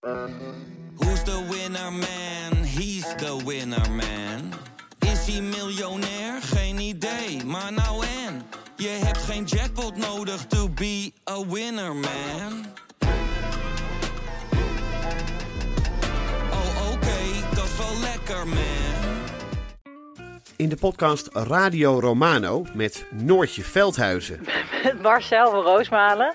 Who's the winner man? He's the winner man. Is hij miljonair? Geen idee, maar nou en. Je hebt geen jackpot nodig to be a winner man. Oh oké, dat is wel lekker man. In de podcast Radio Romano met Noortje Veldhuizen Met Marcel van Roosmalen.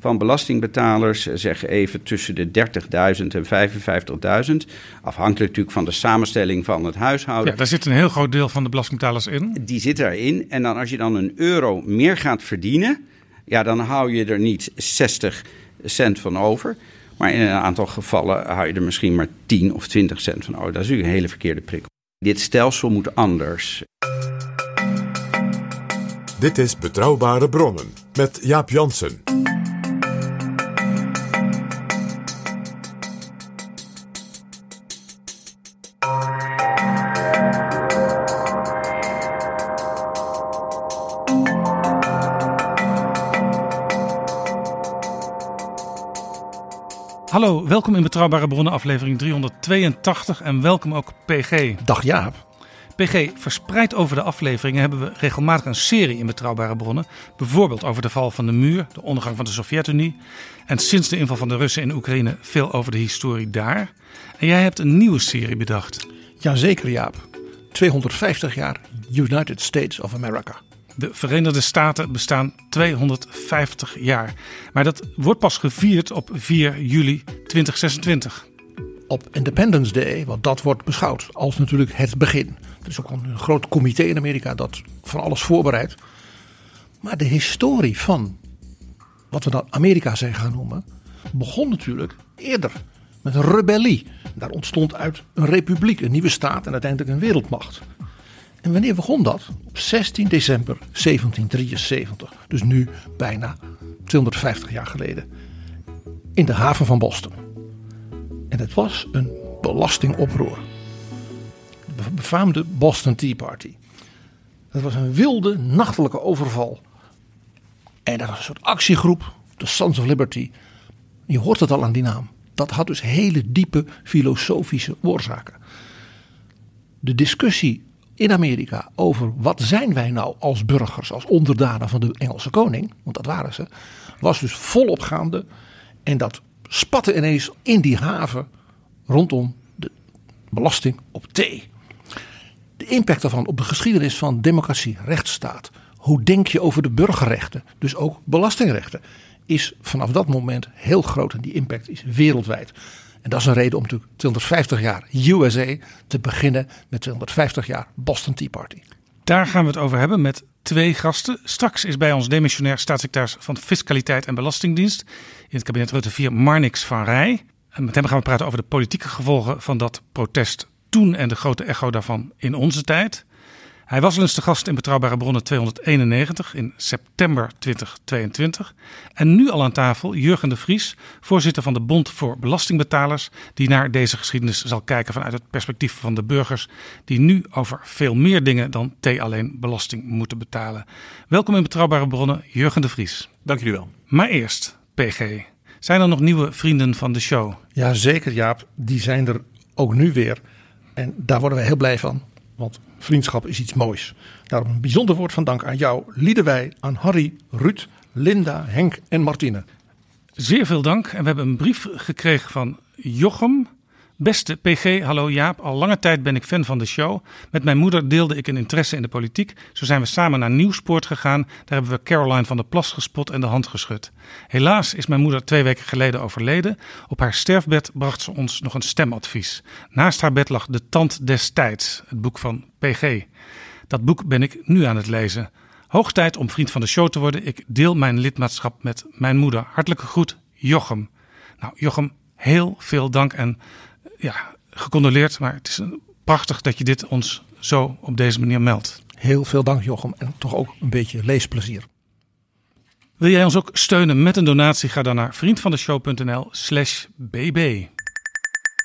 van belastingbetalers, eh, zeg even tussen de 30.000 en 55.000, afhankelijk natuurlijk van de samenstelling van het huishouden. Ja, daar zit een heel groot deel van de belastingbetalers in. Die zit erin. En dan als je dan een euro meer gaat verdienen, ja, dan hou je er niet 60 cent van over. Maar in een aantal gevallen hou je er misschien maar 10 of 20 cent van over. Dat is natuurlijk een hele verkeerde prikkel. Dit stelsel moet anders. Dit is Betrouwbare Bronnen met Jaap Jansen. Hallo, welkom in Betrouwbare Bronnen aflevering 382 en welkom ook PG. Dag Jaap. PG, verspreid over de afleveringen hebben we regelmatig een serie in Betrouwbare Bronnen. Bijvoorbeeld over de val van de muur, de ondergang van de Sovjet-Unie. En sinds de inval van de Russen in Oekraïne veel over de historie daar. En jij hebt een nieuwe serie bedacht. Jazeker Jaap. 250 jaar United States of America. De Verenigde Staten bestaan 250 jaar. Maar dat wordt pas gevierd op 4 juli 2026. Op Independence Day, want dat wordt beschouwd als natuurlijk het begin. Er is ook een groot comité in Amerika dat van alles voorbereidt. Maar de historie van wat we dan Amerika zijn gaan noemen, begon natuurlijk eerder met een rebellie. Daar ontstond uit een republiek, een nieuwe staat en uiteindelijk een wereldmacht. En wanneer begon dat? Op 16 december 1773. Dus nu bijna 250 jaar geleden. In de haven van Boston. En het was een belastingoproer. De befaamde Boston Tea Party. Dat was een wilde nachtelijke overval. En dat was een soort actiegroep, de Sons of Liberty. Je hoort het al aan die naam. Dat had dus hele diepe filosofische oorzaken. De discussie in Amerika over wat zijn wij nou als burgers, als onderdanen van de Engelse koning, want dat waren ze, was dus volop gaande. En dat spatte ineens in die haven rondom de belasting op thee. De impact daarvan op de geschiedenis van democratie, rechtsstaat. Hoe denk je over de burgerrechten, dus ook belastingrechten, is vanaf dat moment heel groot en die impact is wereldwijd. En dat is een reden om natuurlijk 250 jaar USA te beginnen met 250 jaar Boston Tea Party. Daar gaan we het over hebben met twee gasten. Straks is bij ons demissionair staatssecretaris van Fiscaliteit en Belastingdienst in het kabinet Rutte 4, Marnix van Rij. En met hem gaan we praten over de politieke gevolgen van dat protest toen en de grote echo daarvan in onze tijd. Hij was al eens de gast in Betrouwbare Bronnen 291 in september 2022. En nu al aan tafel Jurgen de Vries, voorzitter van de Bond voor Belastingbetalers, die naar deze geschiedenis zal kijken vanuit het perspectief van de burgers die nu over veel meer dingen dan thee alleen belasting moeten betalen. Welkom in Betrouwbare Bronnen, Jurgen de Vries. Dank jullie wel. Maar eerst, PG. Zijn er nog nieuwe vrienden van de show? Ja, zeker Jaap. Die zijn er ook nu weer. En daar worden wij heel blij van. Want vriendschap is iets moois. Daarom een bijzonder woord van dank aan jou, Liedewij, aan Harry, Ruud, Linda, Henk en Martine. Zeer veel dank. En we hebben een brief gekregen van Jochem. Beste PG, hallo Jaap. Al lange tijd ben ik fan van de show. Met mijn moeder deelde ik een interesse in de politiek. Zo zijn we samen naar Nieuwspoort gegaan. Daar hebben we Caroline van der Plas gespot en de hand geschud. Helaas is mijn moeder twee weken geleden overleden. Op haar sterfbed bracht ze ons nog een stemadvies. Naast haar bed lag De Tand des Tijds, het boek van PG. Dat boek ben ik nu aan het lezen. Hoog tijd om vriend van de show te worden. Ik deel mijn lidmaatschap met mijn moeder. Hartelijke groet, Jochem. Nou, Jochem, heel veel dank en ja, gecondoleerd, maar het is prachtig dat je dit ons zo op deze manier meldt. Heel veel dank Jochem en toch ook een beetje leesplezier. Wil jij ons ook steunen met een donatie? Ga dan naar vriendvandeshow.nl slash bb.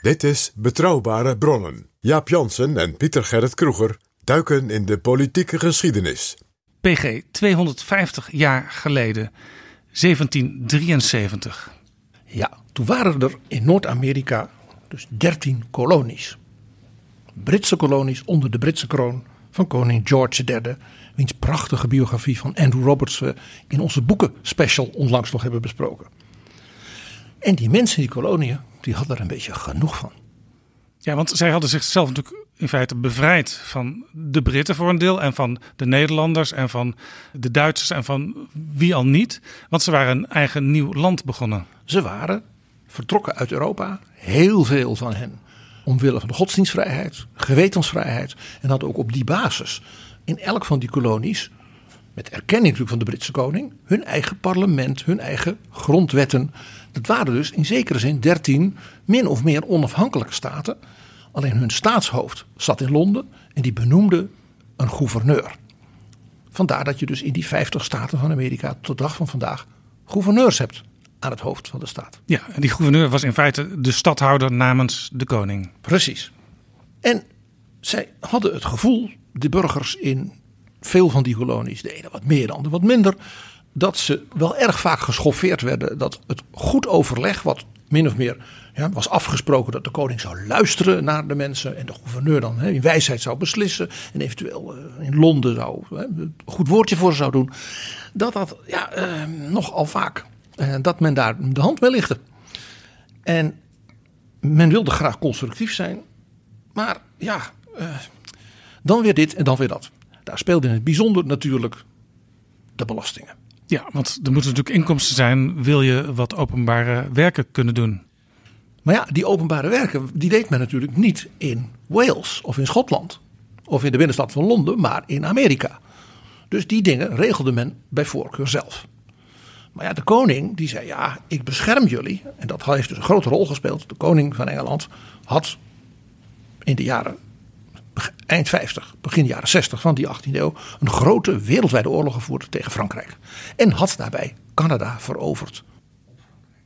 Dit is Betrouwbare Bronnen. Jaap Jansen en Pieter Gerrit Kroeger duiken in de politieke geschiedenis. PG, 250 jaar geleden, 1773. Ja, toen waren er in Noord-Amerika dus 13 kolonies. Britse kolonies onder de Britse kroon van koning George III. Wiens prachtige biografie van Andrew Roberts we in onze boeken special onlangs nog hebben besproken. En die mensen in die koloniën, die hadden er een beetje genoeg van. Ja, want zij hadden zichzelf natuurlijk in feite bevrijd van de Britten voor een deel. En van de Nederlanders en van de Duitsers en van wie al niet. Want ze waren een eigen nieuw land begonnen. Ze waren vertrokken uit Europa, heel veel van hen. Omwille van de godsdienstvrijheid, gewetensvrijheid. En hadden ook op die basis in elk van die kolonies, met erkenning natuurlijk van de Britse koning, hun eigen parlement, hun eigen grondwetten. Dat waren dus in zekere zin dertien min of meer onafhankelijke staten. Alleen hun staatshoofd zat in Londen en die benoemde een gouverneur. Vandaar dat je dus in die 50 staten van Amerika tot de dag van vandaag gouverneurs hebt aan het hoofd van de staat. Ja, en die gouverneur was in feite de stadhouder namens de koning. Precies. En zij hadden het gevoel, de burgers in veel van die kolonies, de ene wat meer, de andere wat minder, dat ze wel erg vaak geschoffeerd werden. Dat het goed overleg, wat min of meer ja, was afgesproken dat de koning zou luisteren naar de mensen en de gouverneur dan hè, in wijsheid zou beslissen en eventueel uh, in Londen zou hè, een goed woordje voor ze zou doen. Dat dat ja, uh, nogal vaak dat men daar de hand mee lichtte. En men wilde graag constructief zijn, maar ja, dan weer dit en dan weer dat. Daar speelde in het bijzonder natuurlijk de belastingen. Ja, want er moeten natuurlijk inkomsten zijn, wil je wat openbare werken kunnen doen. Maar ja, die openbare werken, die deed men natuurlijk niet in Wales of in Schotland. Of in de binnenstad van Londen, maar in Amerika. Dus die dingen regelde men bij voorkeur zelf. Maar ja, de koning die zei ja, ik bescherm jullie. En dat heeft dus een grote rol gespeeld. De koning van Engeland had in de jaren eind 50, begin jaren 60 van die 18e eeuw een grote wereldwijde oorlog gevoerd tegen Frankrijk. En had daarbij Canada veroverd.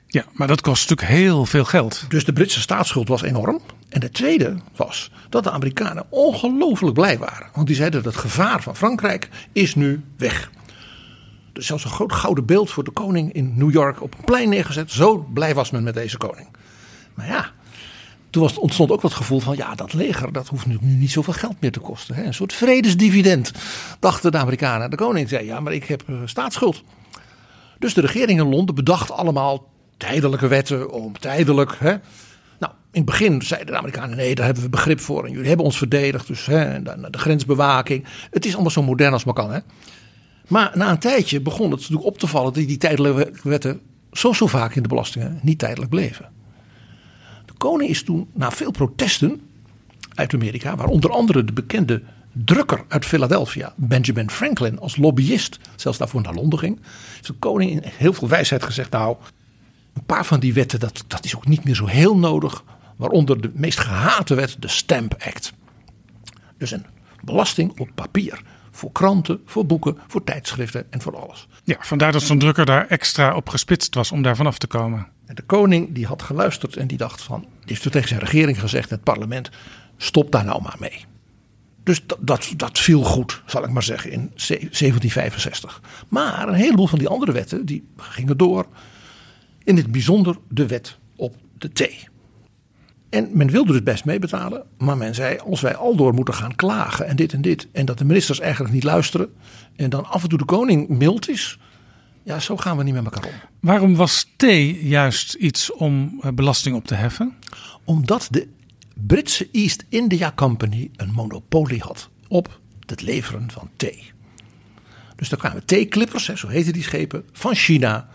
Ja, maar dat kost natuurlijk heel veel geld. Dus de Britse staatsschuld was enorm. En de tweede was dat de Amerikanen ongelooflijk blij waren. Want die zeiden dat het gevaar van Frankrijk is nu weg. Dus zelfs een groot gouden beeld voor de koning in New York op een plein neergezet. Zo blij was men met deze koning. Maar ja, toen was, ontstond ook wat gevoel van ja, dat leger dat hoeft nu niet zoveel geld meer te kosten. Hè? Een soort vredesdividend, dachten de Amerikanen. De koning zei ja, maar ik heb uh, staatsschuld. Dus de regering in Londen bedacht allemaal tijdelijke wetten om tijdelijk. Hè. Nou, in het begin zeiden de Amerikanen: nee, daar hebben we begrip voor. En jullie hebben ons verdedigd. Dus hè, de, grensbewaking. Het is allemaal zo modern als maar kan. Hè. Maar na een tijdje begon het natuurlijk op te vallen dat die tijdelijke wetten zo, zo vaak in de belastingen niet tijdelijk bleven. De koning is toen, na veel protesten uit Amerika, waar onder andere de bekende drukker uit Philadelphia, Benjamin Franklin, als lobbyist, zelfs daarvoor naar Londen ging, heeft de koning in heel veel wijsheid gezegd: Nou, een paar van die wetten, dat, dat is ook niet meer zo heel nodig. Waaronder de meest gehate wet, de Stamp Act. Dus een belasting op papier. Voor kranten, voor boeken, voor tijdschriften en voor alles. Ja, vandaar dat zo'n drukker daar extra op gespitst was om daar vanaf te komen. En de koning die had geluisterd en die dacht van... Die heeft tegen zijn regering gezegd, het parlement... stop daar nou maar mee. Dus dat, dat, dat, viel goed, zal ik maar zeggen, in 1765. Maar een heleboel van die andere wetten, die gingen door. In het bijzonder de wet op de thee. En men wilde dus best meebetalen, maar men zei: als wij al door moeten gaan klagen en dit en dit, en dat de ministers eigenlijk niet luisteren, en dan af en toe de koning mild is, ja, zo gaan we niet met elkaar om. Waarom was thee juist iets om eh, belasting op te heffen? Omdat de Britse East India Company een monopolie had op het leveren van thee. Dus daar kwamen theeklippers, zo heten die schepen, van China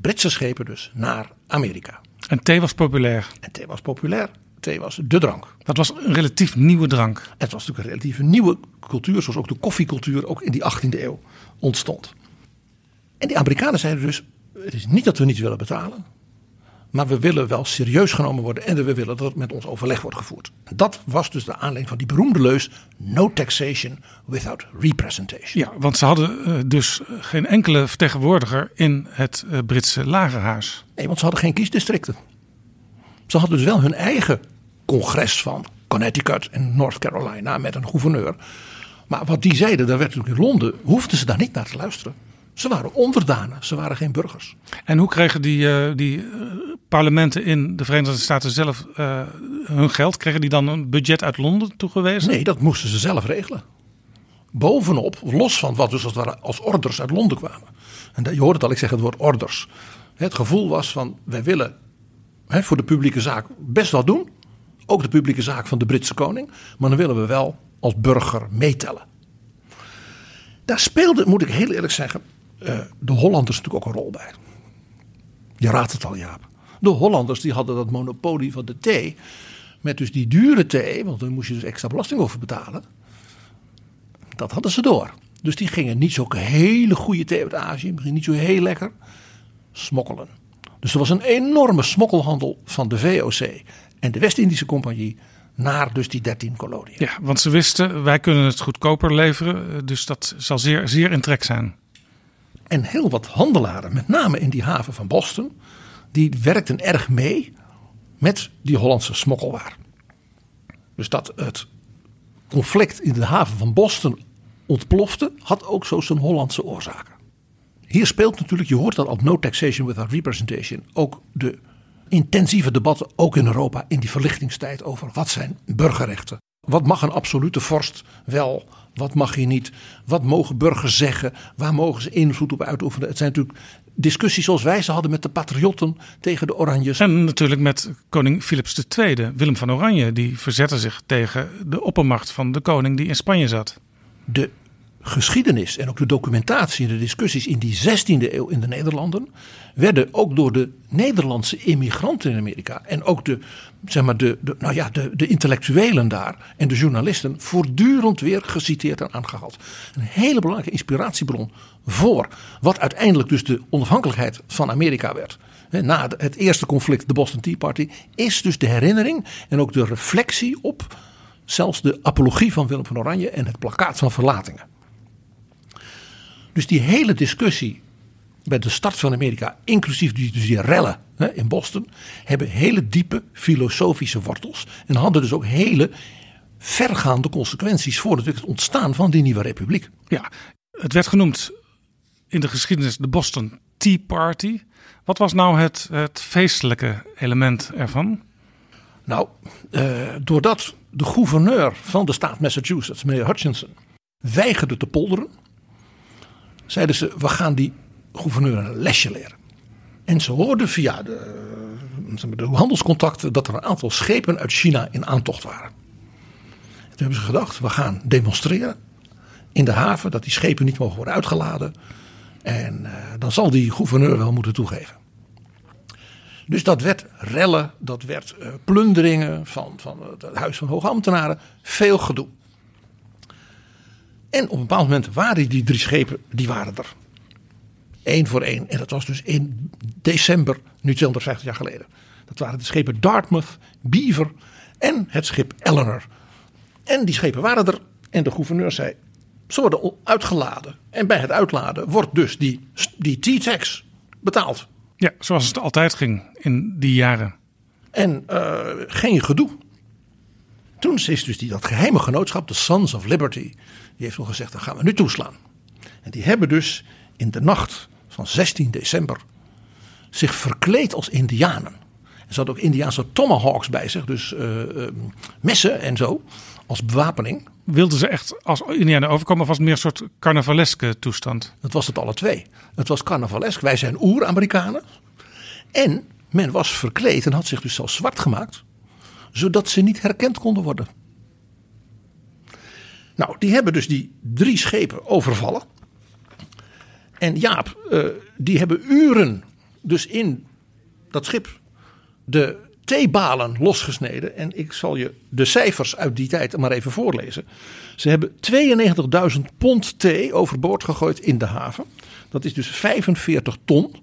Britse schepen dus naar Amerika. En thee was populair? En thee was populair. Thee was de drank. Dat was een relatief nieuwe drank. Het was natuurlijk een relatief nieuwe cultuur, zoals ook de koffiecultuur ook in die 18e eeuw ontstond. En die Amerikanen zeiden dus: het is niet dat we niet willen betalen, Maar we willen wel serieus genomen worden en we willen dat het met ons overleg wordt gevoerd. Dat was dus de aanleiding van die beroemde leus: no taxation without representation. Ja, want ze hadden uh, dus geen enkele vertegenwoordiger in het uh, Britse lagerhuis. Nee, want ze hadden geen kiesdistricten. Ze hadden dus wel hun eigen congres van Connecticut en North Carolina met een gouverneur. Maar wat die zeiden, daar werd natuurlijk in Londen, hoefden ze daar niet naar te luisteren. Ze waren onderdanen, ze waren geen burgers. En hoe kregen die, uh, die uh, parlementen in de Verenigde Staten zelf uh, hun geld? Kregen die dan een budget uit Londen toegewezen? Nee, dat moesten ze zelf regelen. Bovenop, los van wat dus als, als orders uit Londen kwamen. En je hoort het al, ik zeg het woord orders. Het gevoel was van, wij willen hè, voor de publieke zaak best wat doen. Ook de publieke zaak van de Britse koning. Maar dan willen we wel als burger meetellen. Daar speelde, moet ik heel eerlijk zeggen, uh, de Hollanders natuurlijk ook een rol bij. Je raadt het al, Jaap. De Hollanders die hadden dat monopolie van de thee. Met dus die dure thee, want daar moest je dus extra belasting over betalen. Dat hadden ze door. Dus die gingen niet zo'n hele goede thee uit Azië, misschien niet zo heel lekker, smokkelen. Dus er was een enorme smokkelhandel van de VOC en de West-Indische Compagnie naar dus die 13 koloniën. Ja, want ze wisten, wij kunnen het goedkoper leveren, dus dat zal zeer, zeer in trek zijn. En heel wat handelaren, met name in die haven van Boston, die werkten erg mee met die Hollandse smokkelwaar. Dus dat het conflict in de haven van Boston ontplofte, had ook zo zijn Hollandse oorzaken. Hier speelt natuurlijk, je hoort dat al no taxation without representation, ook de intensieve debatten, ook in Europa, in die verlichtingstijd over wat zijn burgerrechten. Wat mag een absolute vorst wel, wat mag hij niet? Wat mogen burgers zeggen? Waar mogen ze invloed op uitoefenen? Het zijn natuurlijk discussies zoals wij ze hadden met de patriotten tegen de Oranjes. En natuurlijk met koning Philips II, Willem van Oranje. Die verzette zich tegen de oppermacht van de koning die in Spanje zat. De geschiedenis en ook de documentatie en de discussies in die 16e eeuw in de Nederlanden werden ook door de Nederlandse immigranten in Amerika en ook de, zeg maar de, de, nou ja, de, de intellectuelen daar en de journalisten voortdurend weer geciteerd en aangehaald. Een hele belangrijke inspiratiebron voor wat uiteindelijk dus de onafhankelijkheid van Amerika werd. Na het eerste conflict, de Boston Tea Party, is dus de herinnering en ook de reflectie op zelfs de apologie van Willem van Oranje en het plakkaat van verlatingen. Dus die hele discussie bij de start van Amerika, inclusief die, dus die rellen hè, in Boston, hebben hele diepe filosofische wortels. En hadden dus ook hele vergaande consequenties voor het ontstaan van die nieuwe republiek. Ja, het werd genoemd in de geschiedenis de Boston Tea Party. Wat was nou het, het feestelijke element ervan? Nou, eh, doordat de gouverneur van de staat Massachusetts, meneer Hutchinson, weigerde te polderen, zeiden ze: we gaan die gouverneur een lesje leren. En ze hoorden via de, de handelscontacten dat er een aantal schepen uit China in aantocht waren. toen hebben ze gedacht: we gaan demonstreren in de haven dat die schepen niet mogen worden uitgeladen. En uh, dan zal die gouverneur wel moeten toegeven. Dus dat werd rellen, dat werd uh, plunderingen van, van het Huis van Hoge Ambtenaren. Veel gedoe. En op een bepaald moment waren die drie schepen, die waren er. Eén voor één. En dat was dus in december, nu 250 jaar geleden. Dat waren de schepen Dartmouth, Beaver en het schip Eleanor. En die schepen waren er. En de gouverneur zei, ze worden uitgeladen. En bij het uitladen wordt dus die, die T-tax betaald. Ja, zoals het altijd ging in die jaren. En uh, geen gedoe. Toen is dus die, dat geheime genootschap, de Sons of Liberty, die heeft nog gezegd, dan gaan we nu toeslaan. En die hebben dus in de nacht van 16 december zich verkleed als indianen. Er zat ook Indiaanse tomahawks bij zich, dus uh, uh, messen en zo, als bewapening. Wilden ze echt als indianen overkomen of was het meer een soort carnavaleske toestand? Dat was het alle twee. Het was carnavalesk, wij zijn oer-Amerikanen. En men was verkleed en had zich dus zelfs zwart gemaakt zodat ze niet herkend konden worden. Nou, die hebben dus die drie schepen overvallen. En Jaap, uh, die hebben uren dus in dat schip de theebalen losgesneden. En ik zal je de cijfers uit die tijd maar even voorlezen. Ze hebben 92.000 pond thee overboord gegooid in de haven. Dat is dus 45 ton.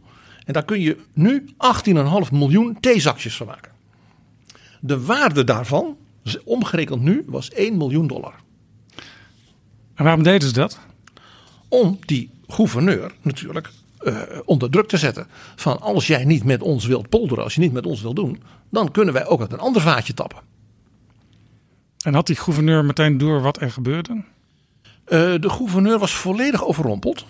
En daar kun je nu 18,5 miljoen theezakjes van maken. De waarde daarvan, omgerekend nu, was 1 miljoen dollar. En waarom deden ze dat? Om die gouverneur natuurlijk uh, onder druk te zetten. Van als jij niet met ons wilt polderen, als je niet met ons wilt doen, dan kunnen wij ook uit een ander vaatje tappen. En had die gouverneur meteen door wat er gebeurde? Uh, de gouverneur was volledig overrompeld.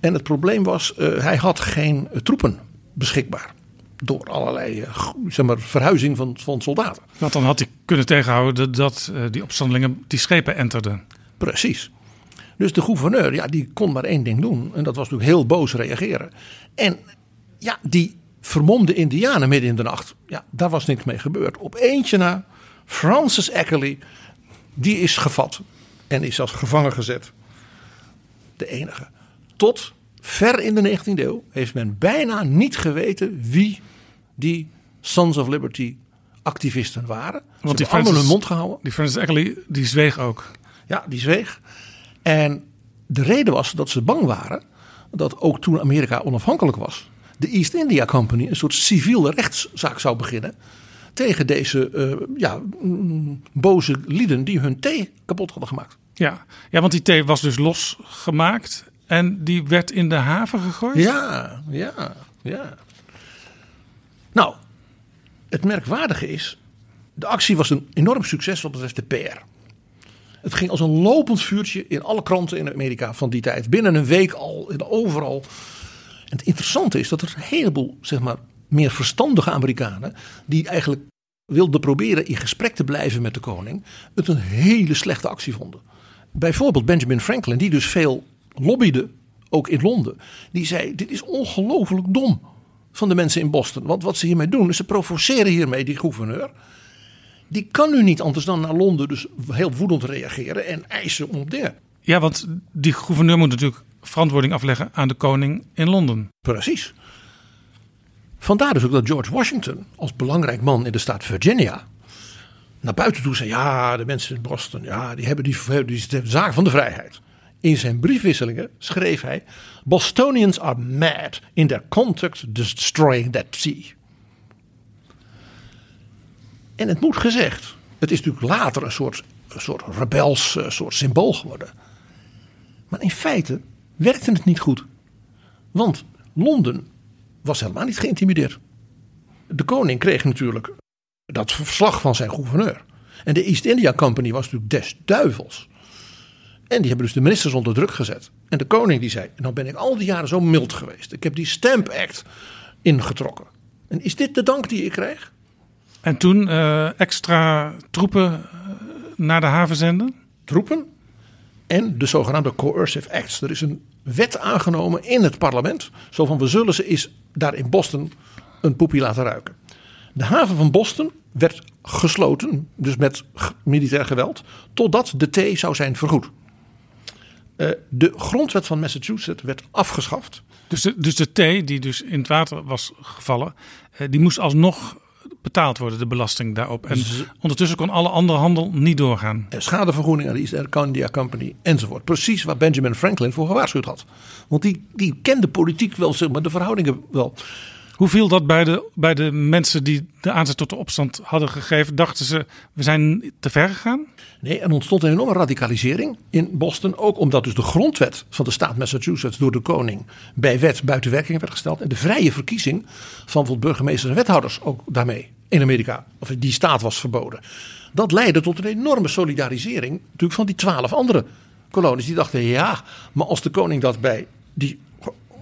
En het probleem was, uh, hij had geen troepen beschikbaar. Door allerlei zeg maar, verhuizing van, van soldaten. Want dan had hij kunnen tegenhouden dat die opstandelingen die schepen enterden. Precies. Dus de gouverneur, ja, die kon maar één ding doen. En dat was natuurlijk heel boos reageren. En ja, die vermomde indianen midden in de nacht. Ja, daar was niks mee gebeurd. Op eentje na, Francis Eckerley, die is gevat. En is als gevangen gezet. De enige. Tot ver in de 19e eeuw heeft men bijna niet geweten wie die Sons of Liberty activisten waren. Want die allemaal hun mond gehouden. Die Francis Eckerley, die zweeg ook. Ja, die zweeg. En de reden was dat ze bang waren dat ook toen Amerika onafhankelijk was, de East India Company een soort civiele rechtszaak zou beginnen tegen deze uh, ja, mm, boze lieden die hun thee kapot hadden gemaakt. Ja. ja, want die thee was dus losgemaakt en die werd in de haven gegooid? Ja, ja, ja. Nou, het merkwaardige is, de actie was een enorm succes wat betreft de PR. Het ging als een lopend vuurtje in alle kranten in Amerika van die tijd. Binnen een week al, overal. En het interessante is dat er een heleboel, zeg maar, meer verstandige Amerikanen. die eigenlijk wilden proberen in gesprek te blijven met de koning. het een hele slechte actie vonden. Bijvoorbeeld Benjamin Franklin, die dus veel lobbyde, ook in Londen. Die zei: Dit is ongelooflijk dom van de mensen in Boston. Want wat ze hiermee doen, is ze provoceren hiermee die gouverneur die kan nu niet anders dan naar Londen dus heel woedend reageren en eisen om dingen. Ja, want die gouverneur moet natuurlijk verantwoording afleggen aan de koning in Londen. Precies. Vandaar dus ook dat George Washington als belangrijk man in de staat Virginia naar buiten toe zei: ja, de mensen in Boston, ja, die hebben die, die, zaak van de vrijheid. In zijn briefwisselingen schreef hij: Bostonians are mad in their conduct destroying that sea. En het moet gezegd, het is natuurlijk later een soort, een soort rebels een soort symbool geworden. Maar in feite werkte het niet goed. Want Londen was helemaal niet geïntimideerd. De koning kreeg natuurlijk dat verslag van zijn gouverneur. En de East India Company was natuurlijk des duivels. En die hebben dus de ministers onder druk gezet. En de koning die zei, nou ben ik al die jaren zo mild geweest. Ik heb die Stamp Act ingetrokken. En is dit de dank die ik krijg? En toen uh, extra troepen eh, naar de haven zenden? Troepen en de zogenaamde coercive acts. Er is een wet aangenomen in het parlement. Zo van we zullen ze is daar in Boston een poepie laten ruiken. De haven van Boston werd gesloten, dus met militair geweld, totdat de thee zou zijn vergoed. Uh, de grondwet van Massachusetts werd afgeschaft. Dus de, dus de thee die dus in het water was gevallen, uh, die moest alsnog betaald worden, de belasting daarop. En ondertussen kon alle andere handel niet doorgaan. Schadevergoeding aan de East India Company enzovoort. Precies waar Benjamin Franklin voor gewaarschuwd had. Want die, die kende politiek wel, zeg maar, de verhoudingen wel. Hoe viel dat bij de, bij de mensen die de aanzet tot de opstand hadden gegeven? Dachten ze, we zijn te ver gegaan? Nee, er ontstond een enorme radicalisering in Boston. Ook omdat dus de grondwet van de staat Massachusetts door de koning bij wet buiten werking werd gesteld. En de vrije verkiezing van bijvoorbeeld burgemeesters en wethouders ook daarmee in Amerika. Of die staat was verboden. Dat leidde tot een enorme solidarisering natuurlijk van die twaalf andere kolonies. Die dachten, ja, maar als de koning dat bij die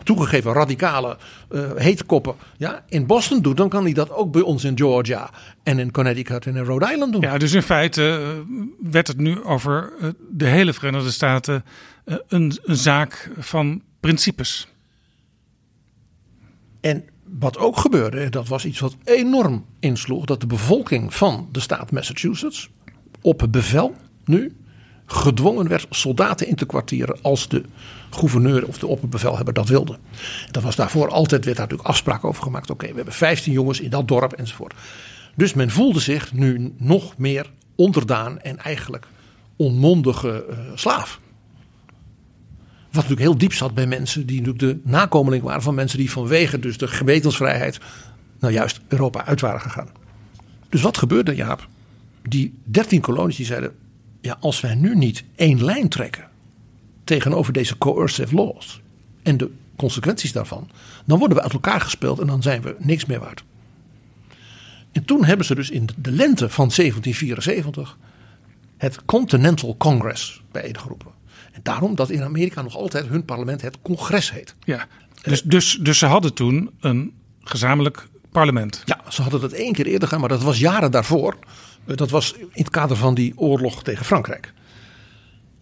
toegegeven radicale uh, heetkoppen ja, in Boston doet, dan kan hij dat ook bij ons in Georgia en in Connecticut en in Rhode Island doen. Ja, dus in feite uh, werd het nu over uh, de hele Verenigde Staten een, een zaak van principes. En wat ook gebeurde, dat was iets wat enorm insloeg, dat de bevolking van de staat Massachusetts op bevel nu gedwongen werd soldaten in te kwartieren als de gouverneur of de opperbevelhebber dat wilde. Dat was daarvoor altijd, werd daar natuurlijk afspraken over gemaakt. Oké, we hebben 15 jongens in dat dorp enzovoort. Dus men voelde zich nu nog meer onderdaan en eigenlijk onmondige uh, slaaf. Wat natuurlijk heel diep zat bij mensen die natuurlijk de nakomeling waren van mensen die vanwege dus de gewetensvrijheid nou juist Europa uit waren gegaan. Dus wat gebeurde Jaap? Die dertien kolonies die zeiden, ja als wij nu niet één lijn trekken tegenover deze coercive laws en de consequenties daarvan, dan worden we uit elkaar gespeeld en dan zijn we niks meer waard. En toen hebben ze dus in de lente van 1774 het Continental Congress bijeengeroepen. En daarom dat in Amerika nog altijd hun parlement het congres heet. Ja, dus, dus, dus ze hadden toen een gezamenlijk parlement. Ja, ze hadden dat één keer eerder gedaan, maar dat was jaren daarvoor. Dat was in het kader van die oorlog tegen Frankrijk.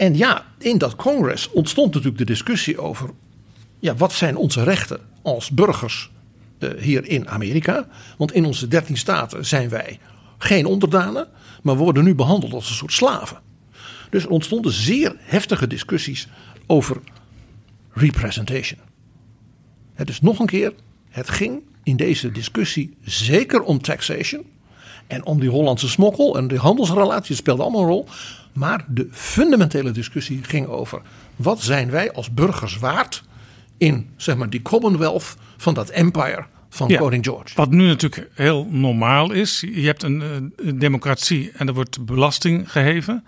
En ja, in dat congres ontstond natuurlijk de discussie over... Ja, wat zijn onze rechten als burgers uh, hier in Amerika? Want in onze dertien staten zijn wij geen onderdanen... maar worden nu behandeld als een soort slaven. Dus er ontstonden zeer heftige discussies over representation. dus nog een keer, het ging in deze discussie zeker om taxation en om die Hollandse smokkel en die handelsrelaties speelden allemaal een rol. Maar de fundamentele discussie ging over wat zijn wij als burgers waard in zeg maar die Commonwealth van dat empire van koning George. Wat nu natuurlijk heel normaal is. Je hebt een, een democratie en er wordt belasting geheven.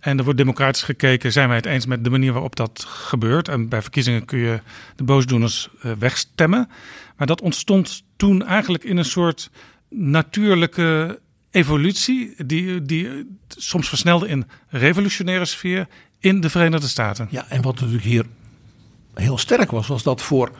En er wordt democratisch gekeken, zijn wij het eens met de manier waarop dat gebeurt. En bij verkiezingen kun je de boosdoeners eh, wegstemmen. Maar dat ontstond toen eigenlijk in een soort natuurlijke evolutie, die, die soms versnelde in revolutionaire sfeer in de Verenigde Staten. Ja, en wat natuurlijk hier heel sterk was, was dat voor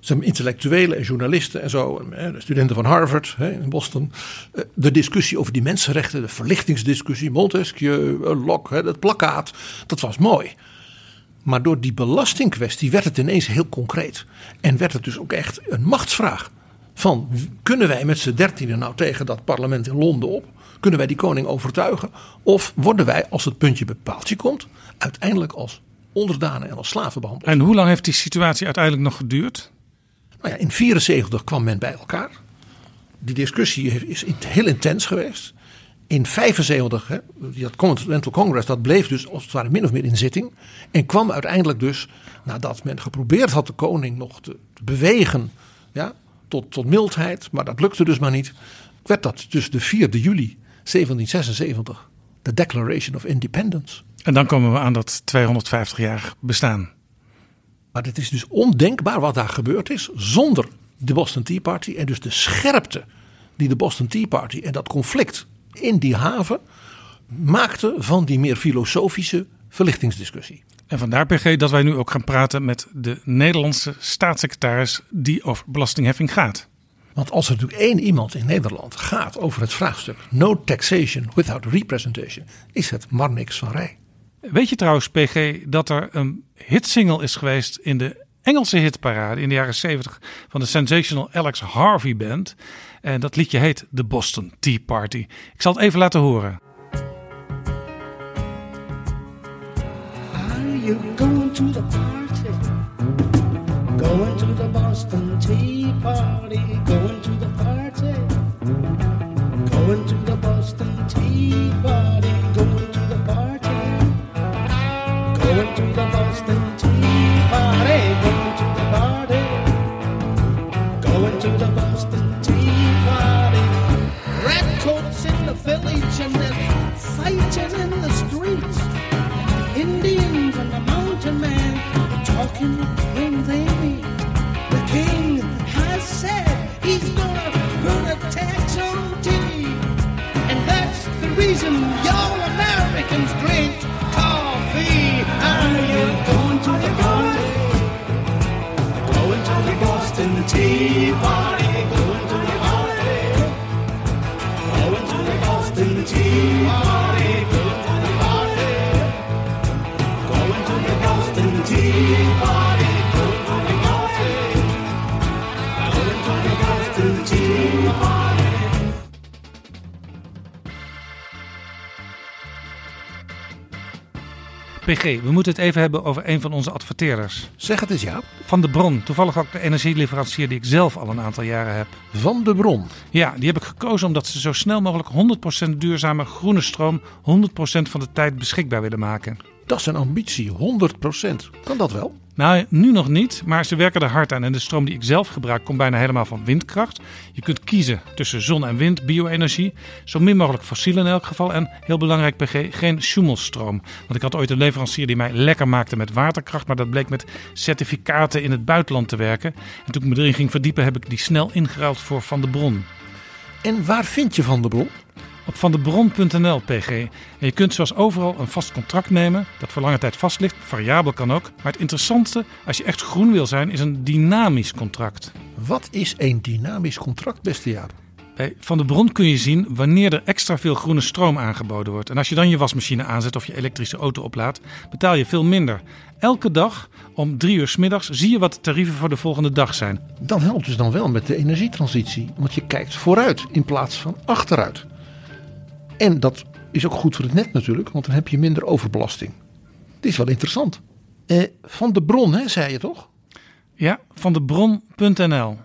zijn intellectuelen en journalisten en zo, de studenten van Harvard in Boston, eh, de discussie over die mensenrechten, de verlichtingsdiscussie, Montesquieu, eh, Locke, het plakkaat, dat was mooi. Maar door die belastingkwestie werd het ineens heel concreet. En werd het dus ook echt een machtsvraag. Van kunnen wij met z'n dertiende nou tegen dat parlement in Londen op? Kunnen wij die koning overtuigen? Of worden wij, als het puntje bepaaltje komt, uiteindelijk als onderdanen en als slaven behandeld? En hoe lang heeft die situatie uiteindelijk nog geduurd? Nou ja, in 1974 kwam men bij elkaar. Die discussie is heel intens geweest. In 75, hè, dat Continental Congress, dat bleef dus als het ware min of meer in zitting. En kwam uiteindelijk dus, nadat men geprobeerd had de koning nog te, bewegen ja, tot, tot mildheid, maar dat lukte dus maar niet. Werd dat dus de 4 juli 1776, de Declaration of Independence. En dan komen we aan dat 250-jarig bestaan. Maar het is dus ondenkbaar wat daar gebeurd is zonder de Boston Tea Party. En dus de scherpte die de Boston Tea Party en dat conflict in die haven maakte van die meer filosofische verlichtingsdiscussie. En vandaar, PG, dat wij nu ook gaan praten met de Nederlandse staatssecretaris die over belastingheffing gaat. Want als er natuurlijk één iemand in Nederland gaat over het vraagstuk no taxation without representation, is het Marnix van Rij. Weet je trouwens, PG, dat er een hitsingle is geweest in de Engelse hitparade in de jaren 70 van de Sensational Alex Harvey Band. En dat liedje heet The Boston Tea Party. Ik zal het even laten horen. You going to the party? Going to the Boston Tea Party. Going to the party. Going to the Boston Tea Party. Going to the party. Going to the Boston when they meet. The king has said he's gonna put a tax on tea. And that's the reason y'all Americans drink PG, we moeten het even hebben over een van onze adverteerders. Zeg het eens, Jaap. Van de Bron, toevallig ook de energieleverancier die ik zelf al een aantal jaren heb. Van de Bron. Ja, die heb ik gekozen omdat ze zo snel mogelijk 100% duurzame groene stroom 100% van de tijd beschikbaar willen maken. Dat is een ambitie, 100%. Kan dat wel? Nou, nu nog niet, maar ze werken er hard aan. En de stroom die ik zelf gebruik komt bijna helemaal van windkracht. Je kunt kiezen tussen zon en wind, bio-energie. Zo min mogelijk fossiel in elk geval. En heel belangrijk, PG, geen schoemelstroom. Want ik had ooit een leverancier die mij lekker maakte met waterkracht. Maar dat bleek met certificaten in het buitenland te werken. En toen ik me erin ging verdiepen, heb ik die snel ingeruild voor Van de Bron. En waar vind je Van de Bron? Op vandebron.nl PG. En je kunt zoals overal een vast contract nemen dat voor lange tijd vast ligt. Variabel kan ook. Maar het interessantste, als je echt groen wil zijn, is een dynamisch contract. Wat is een dynamisch contract, beste jaar? Bij Van de Bron kun je zien wanneer er extra veel groene stroom aangeboden wordt. En als je dan je wasmachine aanzet of je elektrische auto oplaadt, betaal je veel minder. Elke dag om drie uur s middags zie je wat de tarieven voor de volgende dag zijn. Dan helpt dus dan wel met de energietransitie, want je kijkt vooruit in plaats van achteruit. En dat is ook goed voor het net natuurlijk, want dan heb je minder overbelasting. Het is wel interessant. Eh, van de bron, hè, zei je toch? Ja, van de bron.nl.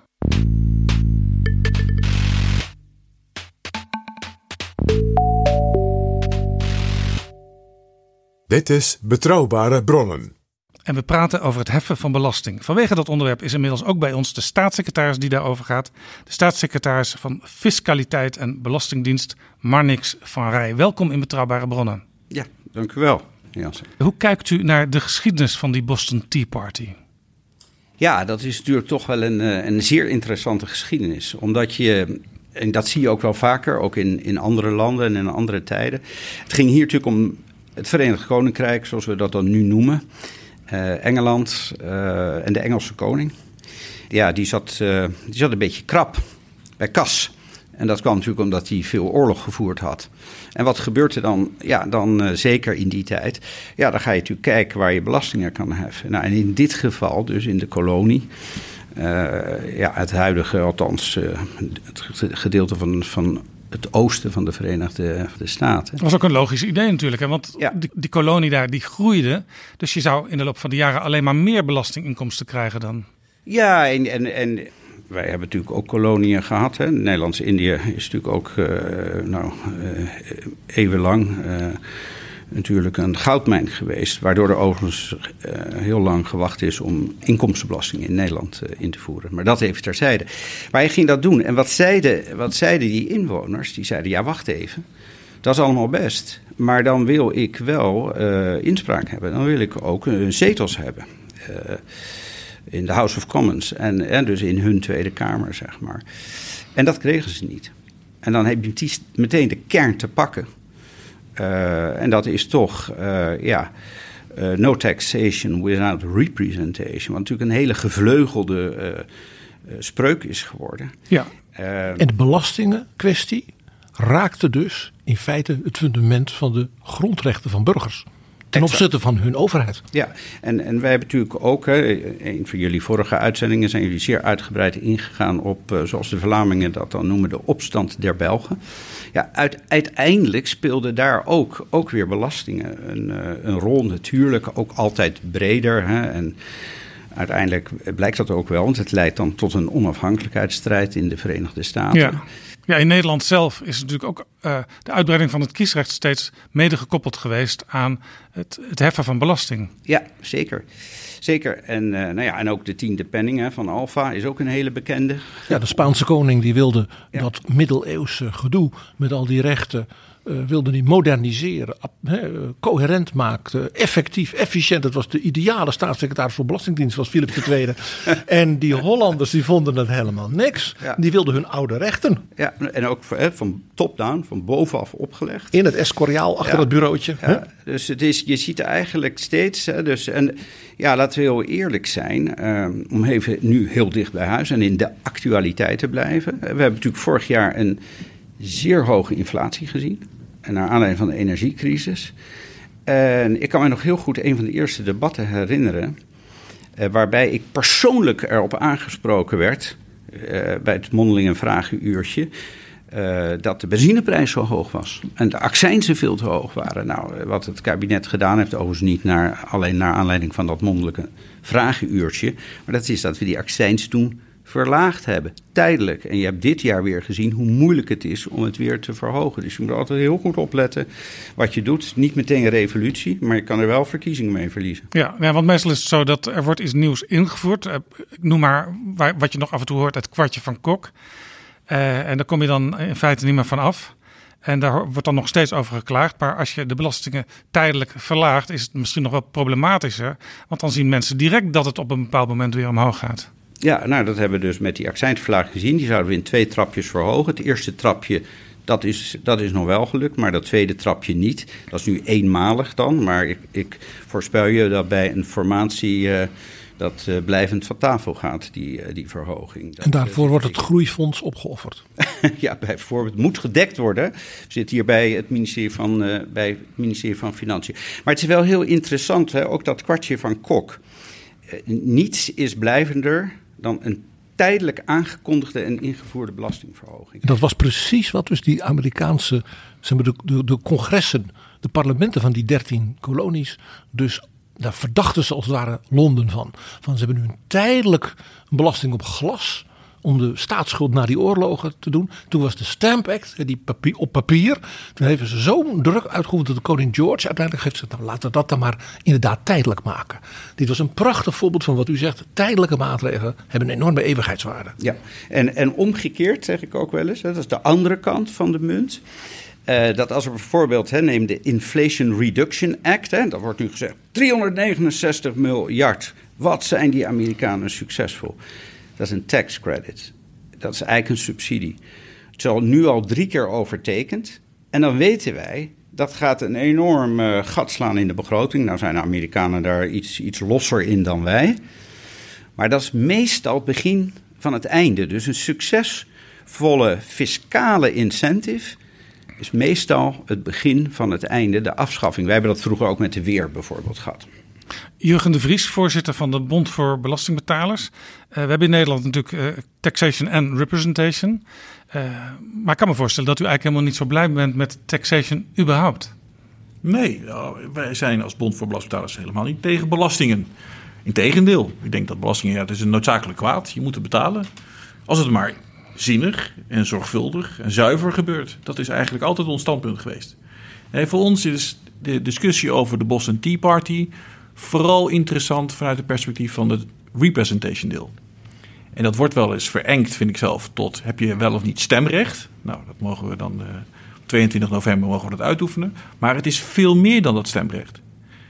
Dit is Betrouwbare Bronnen. En we praten over het heffen van belasting. Vanwege dat onderwerp is inmiddels ook bij ons de staatssecretaris die daarover gaat. De staatssecretaris van Fiscaliteit en Belastingdienst, Marnix van Rij. Welkom in Betrouwbare Bronnen. Ja, dank u wel. Hoe kijkt u naar de geschiedenis van die Boston Tea Party? Ja, dat is natuurlijk toch wel een, eh, een zeer interessante geschiedenis. Omdat je en dat zie je ook wel vaker, ook in, in andere landen en in andere tijden. Het ging hier natuurlijk om het Verenigd Koninkrijk, zoals we dat dan nu noemen. Uh, Engeland uh, en de Engelse koning. Ja, die zat, uh, die zat een beetje krap bij kas. En dat kwam natuurlijk omdat hij veel oorlog gevoerd had. En wat gebeurt er dan? Ja, dan zeker in die tijd. Ja, dan ga je natuurlijk kijken waar je belastingen kan heffen. Nou, en in dit geval, dus in de kolonie. ja, het huidige, althans het gedeelte van, van het oosten van de Verenigde de Staten. Dat was ook een logisch idee natuurlijk, hè? want ja. die, die, kolonie daar die groeide. Dus je zou in de loop van de jaren alleen maar meer belastinginkomsten krijgen dan. Ja, en, en, en wij hebben natuurlijk ook koloniën gehad. Nederlands-Indië is natuurlijk ook uh, nou, uh, eeuwenlang... Uh, natuurlijk een goudmijn geweest. Waardoor er overigens uh, heel lang gewacht is om inkomstenbelasting in Nederland uh, in te voeren. Maar dat even terzijde. Maar hij ging dat doen. En wat zeiden, wat zeiden die inwoners? Die zeiden: ja, wacht even. Dat is allemaal best. Maar dan wil ik wel uh, inspraak hebben. Dan wil ik ook zetels hebben. in de House of Commons. En, en dus in hun Tweede Kamer, zeg maar. En dat kregen ze niet. En dan heb je meteen de kern te pakken. Uh, en dat is toch, uh, ja, uh, no taxation without representation. Wat natuurlijk een hele gevleugelde spreuk is geworden. Ja. en de belastingenkwestie raakte dus in feite het fundament van de grondrechten van burgers ten opzichte van hun overheid. Ja, en, en wij hebben natuurlijk ook, hè, een van jullie vorige uitzendingen zijn jullie zeer uitgebreid ingegaan op, zoals de Vlamingen dat dan noemen, de opstand der Belgen. Ja, uiteindelijk speelden daar ook, ook weer belastingen een, uh, een rol. Natuurlijk ook altijd breder. Hè, en uiteindelijk blijkt dat ook wel, want het leidt dan tot een onafhankelijkheidsstrijd in de Verenigde Staten. Ja. Ja, in Nederland zelf is natuurlijk ook uh, de uitbreiding van het kiesrecht steeds mede gekoppeld geweest aan het, het heffen van belasting. Ja, zeker. Zeker. En, uh, nou ja, en ook de tiende penning van Alfa is ook een hele bekende. Ja, de Spaanse koning die wilde ja. dat middeleeuwse gedoe met al die rechten uh, wilde die moderniseren, coherent maakte, effectief, efficiënt. Dat was de ideale staatssecretaris voor Belastingdienst, was Philips II. en die Hollanders die vonden het helemaal niks. Ja. Die wilden hun oude rechten. Ja, en ook van top-down, van bovenaf opgelegd. In het Escoriaal, achter ja. het bureautje. Ja. Dus het is, je ziet eigenlijk steeds, hè, dus, en ja, laten we heel eerlijk zijn, um, om even nu heel dicht bij huis en in de actualiteit te blijven. We hebben natuurlijk vorig jaar een zeer hoge inflatie gezien. En naar aanleiding van de energiecrisis. En ik kan me nog heel goed een van de eerste debatten herinneren. Uh, waarbij ik persoonlijk erop aangesproken werd. Uh, bij het mondeling en vragenuurtje. Uh, dat de benzineprijs zo hoog was. En de accijnsen veel te hoog waren. Nou, wat het kabinet gedaan heeft, overigens niet naar, alleen naar aanleiding van dat mondelinge vragenuurtje. Maar dat is dat we die accijns toen verlaagd hebben, tijdelijk. En je hebt dit jaar weer gezien hoe moeilijk het is om het weer te verhogen. Dus je moet altijd heel goed opletten wat je doet. Niet meteen een revolutie, maar je kan er wel verkiezingen mee verliezen. Ja, ja want meestal is het zo dat er wordt iets nieuws ingevoerd. Eh, ik noem maar wat je nog af en toe hoort, het kwartje van Kok. Uh, en daar kom je dan in feite niet meer van af. En daar wordt dan nog steeds over geklaagd. Maar als je de belastingen tijdelijk verlaagt, is het misschien nog wel problematischer. Want dan zien mensen direct dat het op een bepaald moment weer omhoog gaat. Ja, nou dat hebben we dus met die accijnsverlaging gezien. Die zouden we in twee trapjes verhogen. Het eerste trapje, dat is, dat is nog wel gelukt, maar dat tweede trapje niet. Dat is nu eenmalig dan, maar ik, ik voorspel je dat bij een formatie... Uh, dat uh, blijvend van tafel gaat, die, uh, die verhoging. Dat, en daarvoor wordt het groeifonds opgeofferd? ja, bijvoorbeeld. Moet gedekt worden. We zitten hier bij het ministerie van, bij het ministerie van Financiën. Maar het is wel heel interessant, hè, ook dat kwartje van Kok. niets is blijvender dan een tijdelijk aangekondigde en ingevoerde belastingverhoging. Dat was precies wat dus die Amerikaanse, zeg maar, de, de, de congressen, de parlementen van die dertien kolonies, dus daar verdachten ze als het ware Londen van. Van ze hebben nu een tijdelijk belasting op glas om de staatsschuld na die oorlogen te doen. Toen was de Stamp Act die papier, op papier. Toen hebben ze zo'n druk uitgeoefend dat de koning George uiteindelijk heeft gezegd: nou, laten we dat dan maar inderdaad tijdelijk maken. Dit was een prachtig voorbeeld van wat u zegt. Tijdelijke maatregelen hebben een enorme eeuwigheidswaarde. Ja, en, en omgekeerd zeg ik ook wel eens. Hè, dat is de andere kant van de munt. Uh, dat als we bijvoorbeeld, hè, neem de Inflation Reduction Act, hè, dat wordt nu gezegd 369 miljard. Wat zijn die Amerikanen succesvol? Dat is een tax credit. Dat is eigenlijk een subsidie. Het is nu al drie keer overtekend. En dan weten wij, dat gaat een enorm uh, gat slaan in de begroting. Nou zijn de Amerikanen daar iets, iets losser in dan wij. Maar dat is meestal het begin van het einde. Dus een succesvolle fiscale incentive is meestal het begin van het einde, de afschaffing. Wij hebben dat vroeger ook met de weer bijvoorbeeld gehad. Jurgen de Vries, voorzitter van de Bond voor Belastingbetalers. Uh, we hebben in Nederland natuurlijk uh, taxation en representation. Uh, maar ik kan me voorstellen dat u eigenlijk helemaal niet zo blij bent met taxation überhaupt. Nee, nou, wij zijn als Bond voor Belastingbetalers helemaal niet tegen belastingen. Integendeel, ik denk dat belastingen, ja, het is een noodzakelijk kwaad. Je moet het betalen. Als het maar zinnig en zorgvuldig en zuiver gebeurt. Dat is eigenlijk altijd ons standpunt geweest. Voor ons is de discussie over de Boston Tea Party vooral interessant vanuit het perspectief van het representation deel. En dat wordt wel eens verengd, vind ik zelf, tot heb je wel of niet stemrecht. Nou, dat mogen we dan uh, op 22 november mogen we dat uitoefenen. Maar het is veel meer dan dat stemrecht.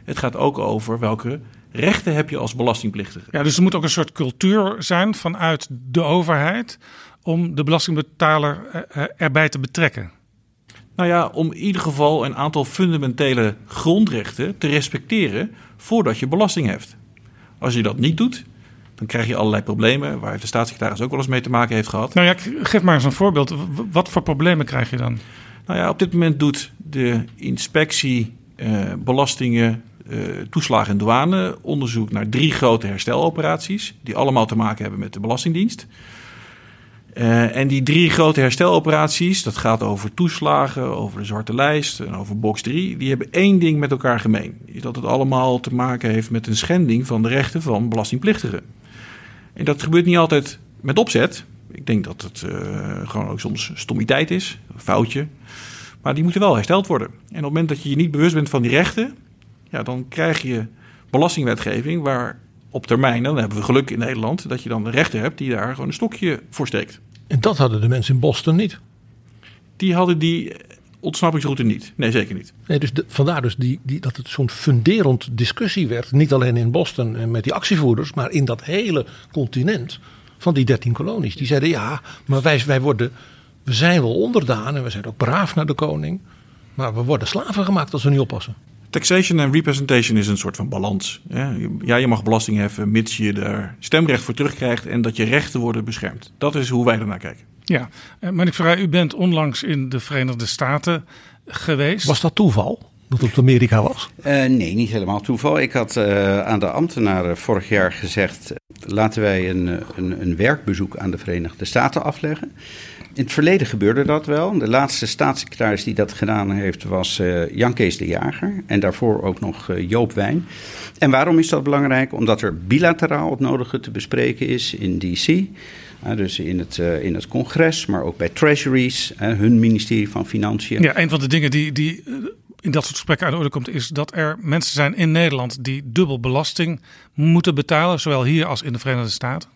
Het gaat ook over welke rechten heb je als belastingplichtige. Ja, dus er moet ook een soort cultuur zijn vanuit de overheid om de belastingbetaler eh, eh, erbij te betrekken. Nou ja, om in ieder geval een aantal fundamentele grondrechten te respecteren voordat je belasting heft. Als je dat niet doet, dan krijg je allerlei problemen waar de staatssecretaris ook wel eens mee te maken heeft gehad. Nou ja, geef maar eens een voorbeeld. Wat voor problemen krijg je dan? Nou ja, op dit moment doet de inspectie eh, belastingen, eh, toeslagen en douane onderzoek naar drie grote hersteloperaties, die allemaal te maken hebben met de Belastingdienst. Uh, en die drie grote hersteloperaties, dat gaat over toeslagen, over de zwarte lijst en over box 3, die hebben één ding met elkaar gemeen. Dat het allemaal te maken heeft met een schending van de rechten van belastingplichtigen. En dat gebeurt niet altijd met opzet. Ik denk dat het uh, gewoon ook soms stommiteit is, een foutje. Maar die moeten wel hersteld worden. En op het moment dat je je niet bewust bent van die rechten, ja, dan krijg je belastingwetgeving waar op termijn, dan hebben we geluk in Nederland, dat je dan de rechter hebt die daar gewoon een stokje voor steekt. En dat hadden de mensen in Boston niet. Die hadden die ontsnappingsroute niet. Nee, zeker niet. Nee, dus vandaar dus die, die, dat het zo'n funderend discussie werd. Niet alleen in Boston en met die actievoerders, maar in dat hele continent van die dertien kolonies. Die zeiden ja, maar wij, wij worden, we zijn wel onderdaan en we zijn ook braaf naar de koning. Maar we worden slaven gemaakt als we niet oppassen. Taxation en representation is een soort van balans. Ja, je mag belasting heffen mits je er stemrecht voor terugkrijgt en dat je rechten worden beschermd. Dat is hoe wij ernaar kijken. Ja, eh, maar ik vraag, u bent onlangs in de Verenigde Staten geweest. Was dat toeval? Dat het Amerika was? Uh, nee, niet helemaal toeval. Ik had uh, aan de ambtenaren vorig jaar gezegd: laten wij een, een, een werkbezoek aan de Verenigde Staten afleggen. In het verleden gebeurde dat wel. De laatste staatssecretaris die dat gedaan heeft was uh, Jan Kees de Jager. En daarvoor ook nog uh, Joop Wijn. En waarom is dat belangrijk? Omdat er bilateraal het nodige te bespreken is in DC. Uh, dus in het, in het congres, maar ook bij treasuries, hun ministerie van Financiën. Ja, een van de dingen die, die in dat soort gesprekken aan de orde komt, is dat er mensen zijn in Nederland die dubbel belasting moeten betalen, zowel hier als in de Verenigde Staten.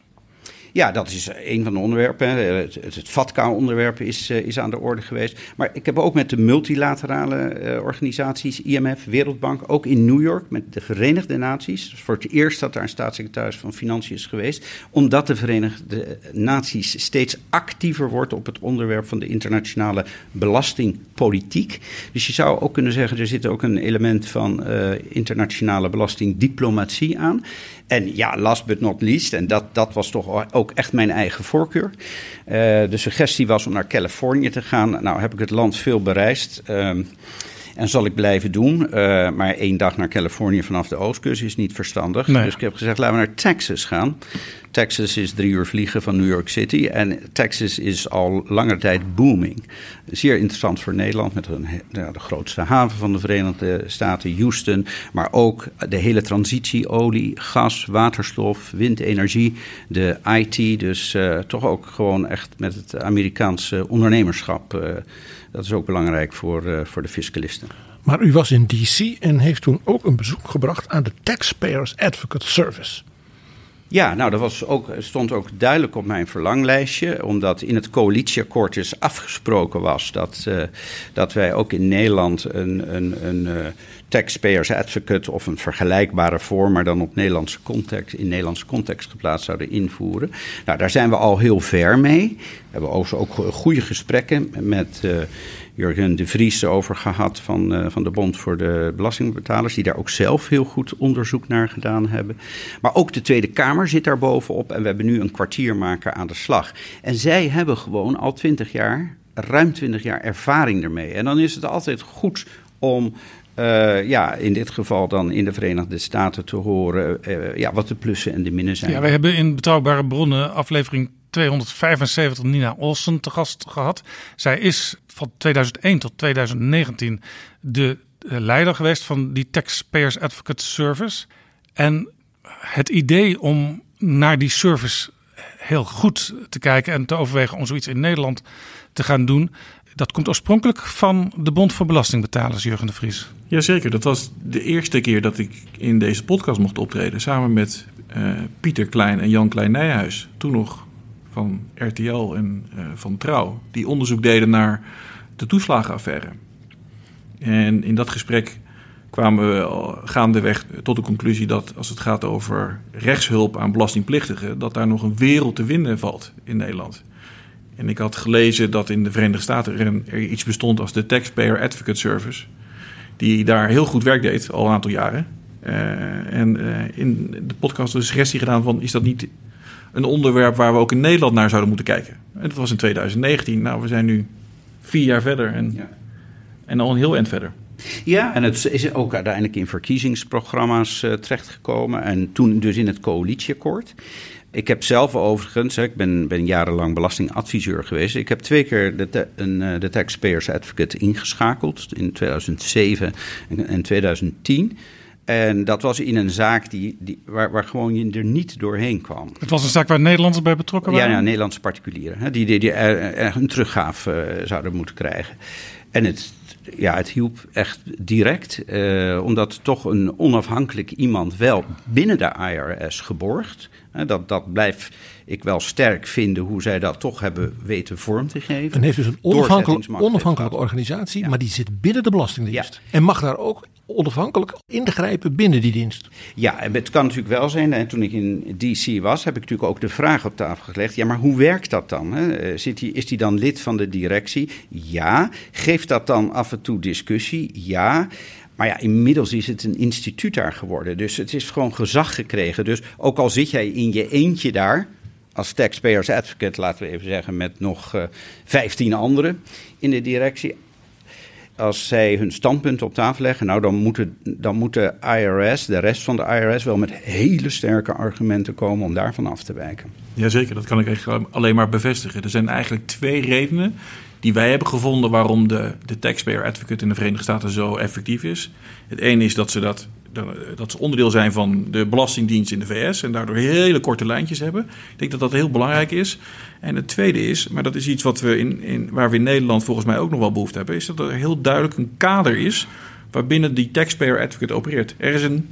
Ja, dat is een van de onderwerpen. Het, het, het FATCA-onderwerp is, uh, is aan de orde geweest. Maar ik heb ook met de multilaterale uh, organisaties, IMF, Wereldbank, ook in New York met de Verenigde Naties. Voor het eerst dat daar een staatssecretaris van Financiën is geweest. Omdat de Verenigde Naties steeds actiever wordt op het onderwerp van de internationale belastingpolitiek. Dus je zou ook kunnen zeggen, er zit ook een element van internationale belastingdiplomatie aan. En ja, last but not least, en dat, dat was toch ook echt mijn eigen voorkeur. Uh, de suggestie was om naar Californië te gaan. Nou heb ik het land veel bereisd. En zal ik blijven doen. Uh, maar één dag naar Californië vanaf de oostkust is niet verstandig. Nee. Dus ik heb gezegd, laten we naar Texas gaan. Texas is drie uur vliegen van New York City. En Texas is al lange tijd booming. Zeer interessant voor Nederland met een, de grootste haven van de Verenigde Staten, Houston. Maar ook de hele transitie, olie, gas, waterstof, windenergie, de IT. Dus uh, toch ook gewoon echt met het Amerikaanse ondernemerschap. Uh, dat is ook belangrijk voor, uh, voor de fiscalisten. Maar u was in DC en heeft toen ook een bezoek gebracht aan de Taxpayers Advocate Service. Ja, nou dat was ook, stond ook duidelijk op mijn verlanglijstje, omdat in het coalitieakkoord dus afgesproken was dat, uh, dat wij ook in Nederland een, een, een uh, taxpayers advocate of een vergelijkbare vorm, maar dan op Nederlandse context, in Nederlandse context geplaatst zouden invoeren. Nou, daar zijn we al heel ver mee. We hebben ook goede gesprekken met uh, Jurgen de Vries over gehad van, uh, van de Bond voor de Belastingbetalers, die daar ook zelf heel goed onderzoek naar gedaan hebben. Maar ook de Tweede Kamer zit daar bovenop en we hebben nu een kwartiermaker aan de slag. En zij hebben gewoon al twintig jaar, ruim twintig jaar ervaring ermee. En dan is het altijd goed om uh, ja, in dit geval dan in de Verenigde Staten te horen uh, ja, wat de plussen en de minnen zijn. Ja, wij hebben in Betrouwbare Bronnen aflevering 275 Nina Olsen te gast gehad. Zij is van 2001 tot 2019 de leider geweest van die Taxpayers Advocate Service. En het idee om naar die service heel goed te kijken en te overwegen om zoiets in Nederland te gaan doen. Dat komt oorspronkelijk van de Bond voor Belastingbetalers, Jurgen de Vries. Jazeker, dat was de eerste keer dat ik in deze podcast mocht optreden. Samen met uh, Pieter Klein en Jan Klein Nijhuis. Toen nog van RTL en uh, van Trouw. Die onderzoek deden naar de toeslagenaffaire. En in dat gesprek kwamen we gaandeweg tot de conclusie dat als het gaat over rechtshulp aan belastingplichtigen, dat daar nog een wereld te winnen valt in Nederland. En ik had gelezen dat in de Verenigde Staten er, iets bestond als de Taxpayer Advocate Service, die daar heel goed werk deed al een aantal jaren. Uh, en uh, in de podcast de suggestie gedaan van is dat niet een onderwerp waar we ook in Nederland naar zouden moeten kijken. En dat was in 2019. Nou, we zijn nu vier jaar verder en, ja. en al een heel eind verder. Ja, en het is ook uiteindelijk in verkiezingsprogramma's uh, terechtgekomen. En toen dus in het coalitieakkoord. Ik heb zelf overigens, ik ben, ben jarenlang belastingadviseur geweest. Ik heb twee keer de, te, een, de Taxpayers Advocate ingeschakeld in 2007 en, en 2010. En dat was in een zaak die, die, waar, waar gewoon je er niet doorheen kwam. Het was een zaak waar Nederlanders bij betrokken waren? Ja, ja Nederlandse particulieren. Hè, die, die, die er, er een teruggave uh, zouden moeten krijgen. En het, ja, het hielp echt direct, uh, omdat toch een onafhankelijk iemand wel binnen de IRS geborgd. Dat, dat blijft ik wel sterk vinden hoe zij dat toch hebben weten vorm te geven. En heeft dus een onafhankelijk, onafhankelijke organisatie, ja. maar die zit binnen de Belastingdienst. Ja. En mag daar ook onafhankelijk ingrijpen binnen die dienst. Ja, en het kan natuurlijk wel zijn. En toen ik in DC was, heb ik natuurlijk ook de vraag op tafel gelegd. Ja, maar hoe werkt dat dan? Hè? Zit die, is die dan lid van de directie? Ja. Geeft dat dan af en toe discussie? Ja. Maar ja, inmiddels is het een instituut daar geworden. Dus het is gewoon gezag gekregen. Dus ook al zit jij in je eentje daar, als taxpayers advocate, laten we even zeggen, met nog uh, 15 anderen in de directie als zij hun standpunt op tafel leggen, nou dan, moeten, dan moet de IRS, de rest van de IRS, wel met hele sterke argumenten komen om daarvan af te wijken. Jazeker, dat kan ik echt alleen maar bevestigen. Er zijn eigenlijk twee redenen die wij hebben gevonden waarom de, de taxpayer advocate in de Verenigde Staten zo effectief is. Het ene is dat ze dat dat ze onderdeel zijn van de Belastingdienst in de VS en daardoor hele korte lijntjes hebben. Ik denk dat dat heel belangrijk is. En het tweede is, maar dat is iets wat we in, in, waar we in Nederland volgens mij ook nog wel behoefte hebben, is dat er heel duidelijk een kader is waarbinnen die taxpayer advocate opereert. Er is een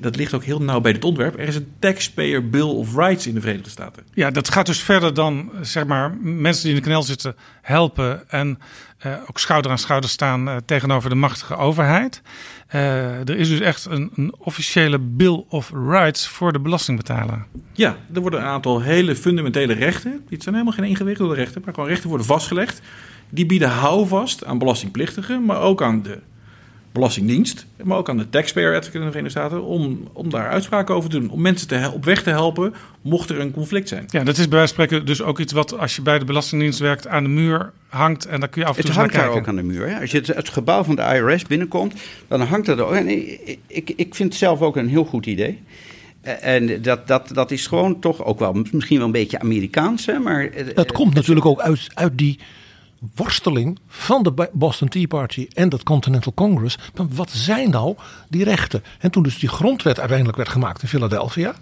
dat ligt ook heel nauw bij dit ontwerp. Er is een taxpayer bill of rights in de Verenigde Staten. Ja, dat gaat dus verder dan zeg maar mensen die in de knel zitten helpen en uh, ook schouder aan schouder staan uh, tegenover de machtige overheid. Uh, er is dus echt een, een, officiële bill of rights voor de belastingbetaler. Ja, er worden een aantal hele fundamentele rechten. Dit zijn helemaal geen ingewikkelde rechten, maar gewoon rechten worden vastgelegd. Die bieden houvast aan belastingplichtigen, maar ook aan de Belastingdienst, maar ook aan de taxpayer advocate in de Verenigde Staten, om, om daar uitspraken over te doen. Om mensen te, op weg te helpen, mocht er een conflict zijn. Ja, dat is bij wijze van spreken dus ook iets wat als je bij de Belastingdienst werkt aan de muur hangt en dan kun je af en toe het hangt daar ook aan de muur. Als je het, het, gebouw van de IRS binnenkomt, dan hangt dat ook. En ik, ik, ik vind het zelf ook een heel goed idee. En dat, dat, dat is gewoon toch ook wel misschien wel een beetje Amerikaans. Hè, maar, dat komt natuurlijk ook uit, uit die worsteling van de Boston Tea Party en dat Continental Congress. Maar wat zijn nou die rechten? En toen dus die grondwet uiteindelijk werd gemaakt in Philadelphia.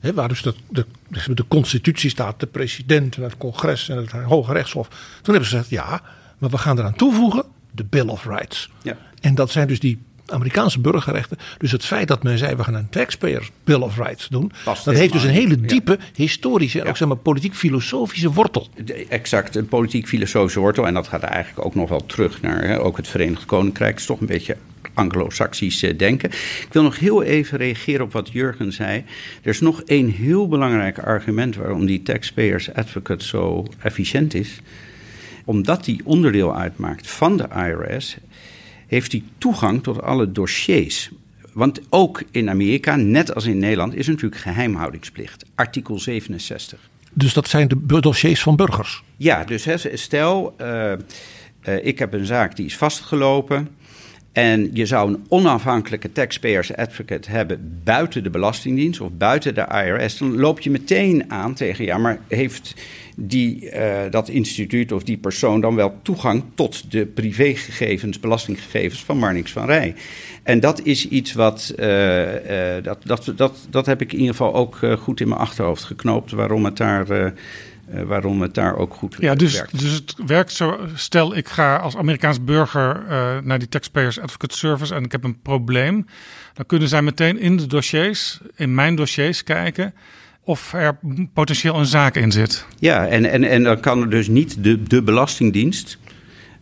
Hè, waar dus de, de, de constitutie staat, de president, het congres en het Hoge Rechtshof. Toen hebben ze gezegd, ja, maar we gaan eraan toevoegen de Bill of Rights. Ja. En dat zijn dus die Amerikaanse burgerrechten. Dus het feit dat men zei we gaan een taxpayer bill of rights doen, dat heeft dus een hele diepe historische en ook zeg maar politiek-filosofische wortel. Exact, een politiek-filosofische wortel. En dat gaat eigenlijk ook nog wel terug naar hè, ook het Verenigd Koninkrijk. is toch een beetje anglo-saxisch eh, denken. Ik wil nog heel even reageren op wat Jurgen zei. Er is nog één heel belangrijk argument waarom die taxpayers advocate zo efficiënt is omdat die onderdeel uitmaakt van de IRS, heeft hij toegang tot alle dossiers. Want ook in Amerika, net als in Nederland, is natuurlijk geheimhoudingsplicht. Artikel 67. Dus dat zijn de dossiers van burgers? Ja, dus stel, uh, uh, ik heb een zaak die is vastgelopen. En je zou een onafhankelijke taxpayers advocate hebben buiten de Belastingdienst of buiten de IRS. Dan loop je meteen aan tegen, ja, maar heeft die, uh, dat instituut of die persoon dan wel toegang tot de privégegevens, belastinggegevens van Marnix van Rij. En dat is iets wat, uh, uh, dat, dat, dat, dat heb ik in ieder geval ook goed in mijn achterhoofd geknoopt, waarom het daar... waarom het daar ook goed ja, dus, werkt. Dus het werkt zo. Stel, ik ga als Amerikaans burger naar die Taxpayers Advocate Service en ik heb een probleem. Dan kunnen zij meteen in de dossiers, in mijn dossiers kijken of er potentieel een zaak in zit. Ja, en, en, en dan kan er dus niet de, de Belastingdienst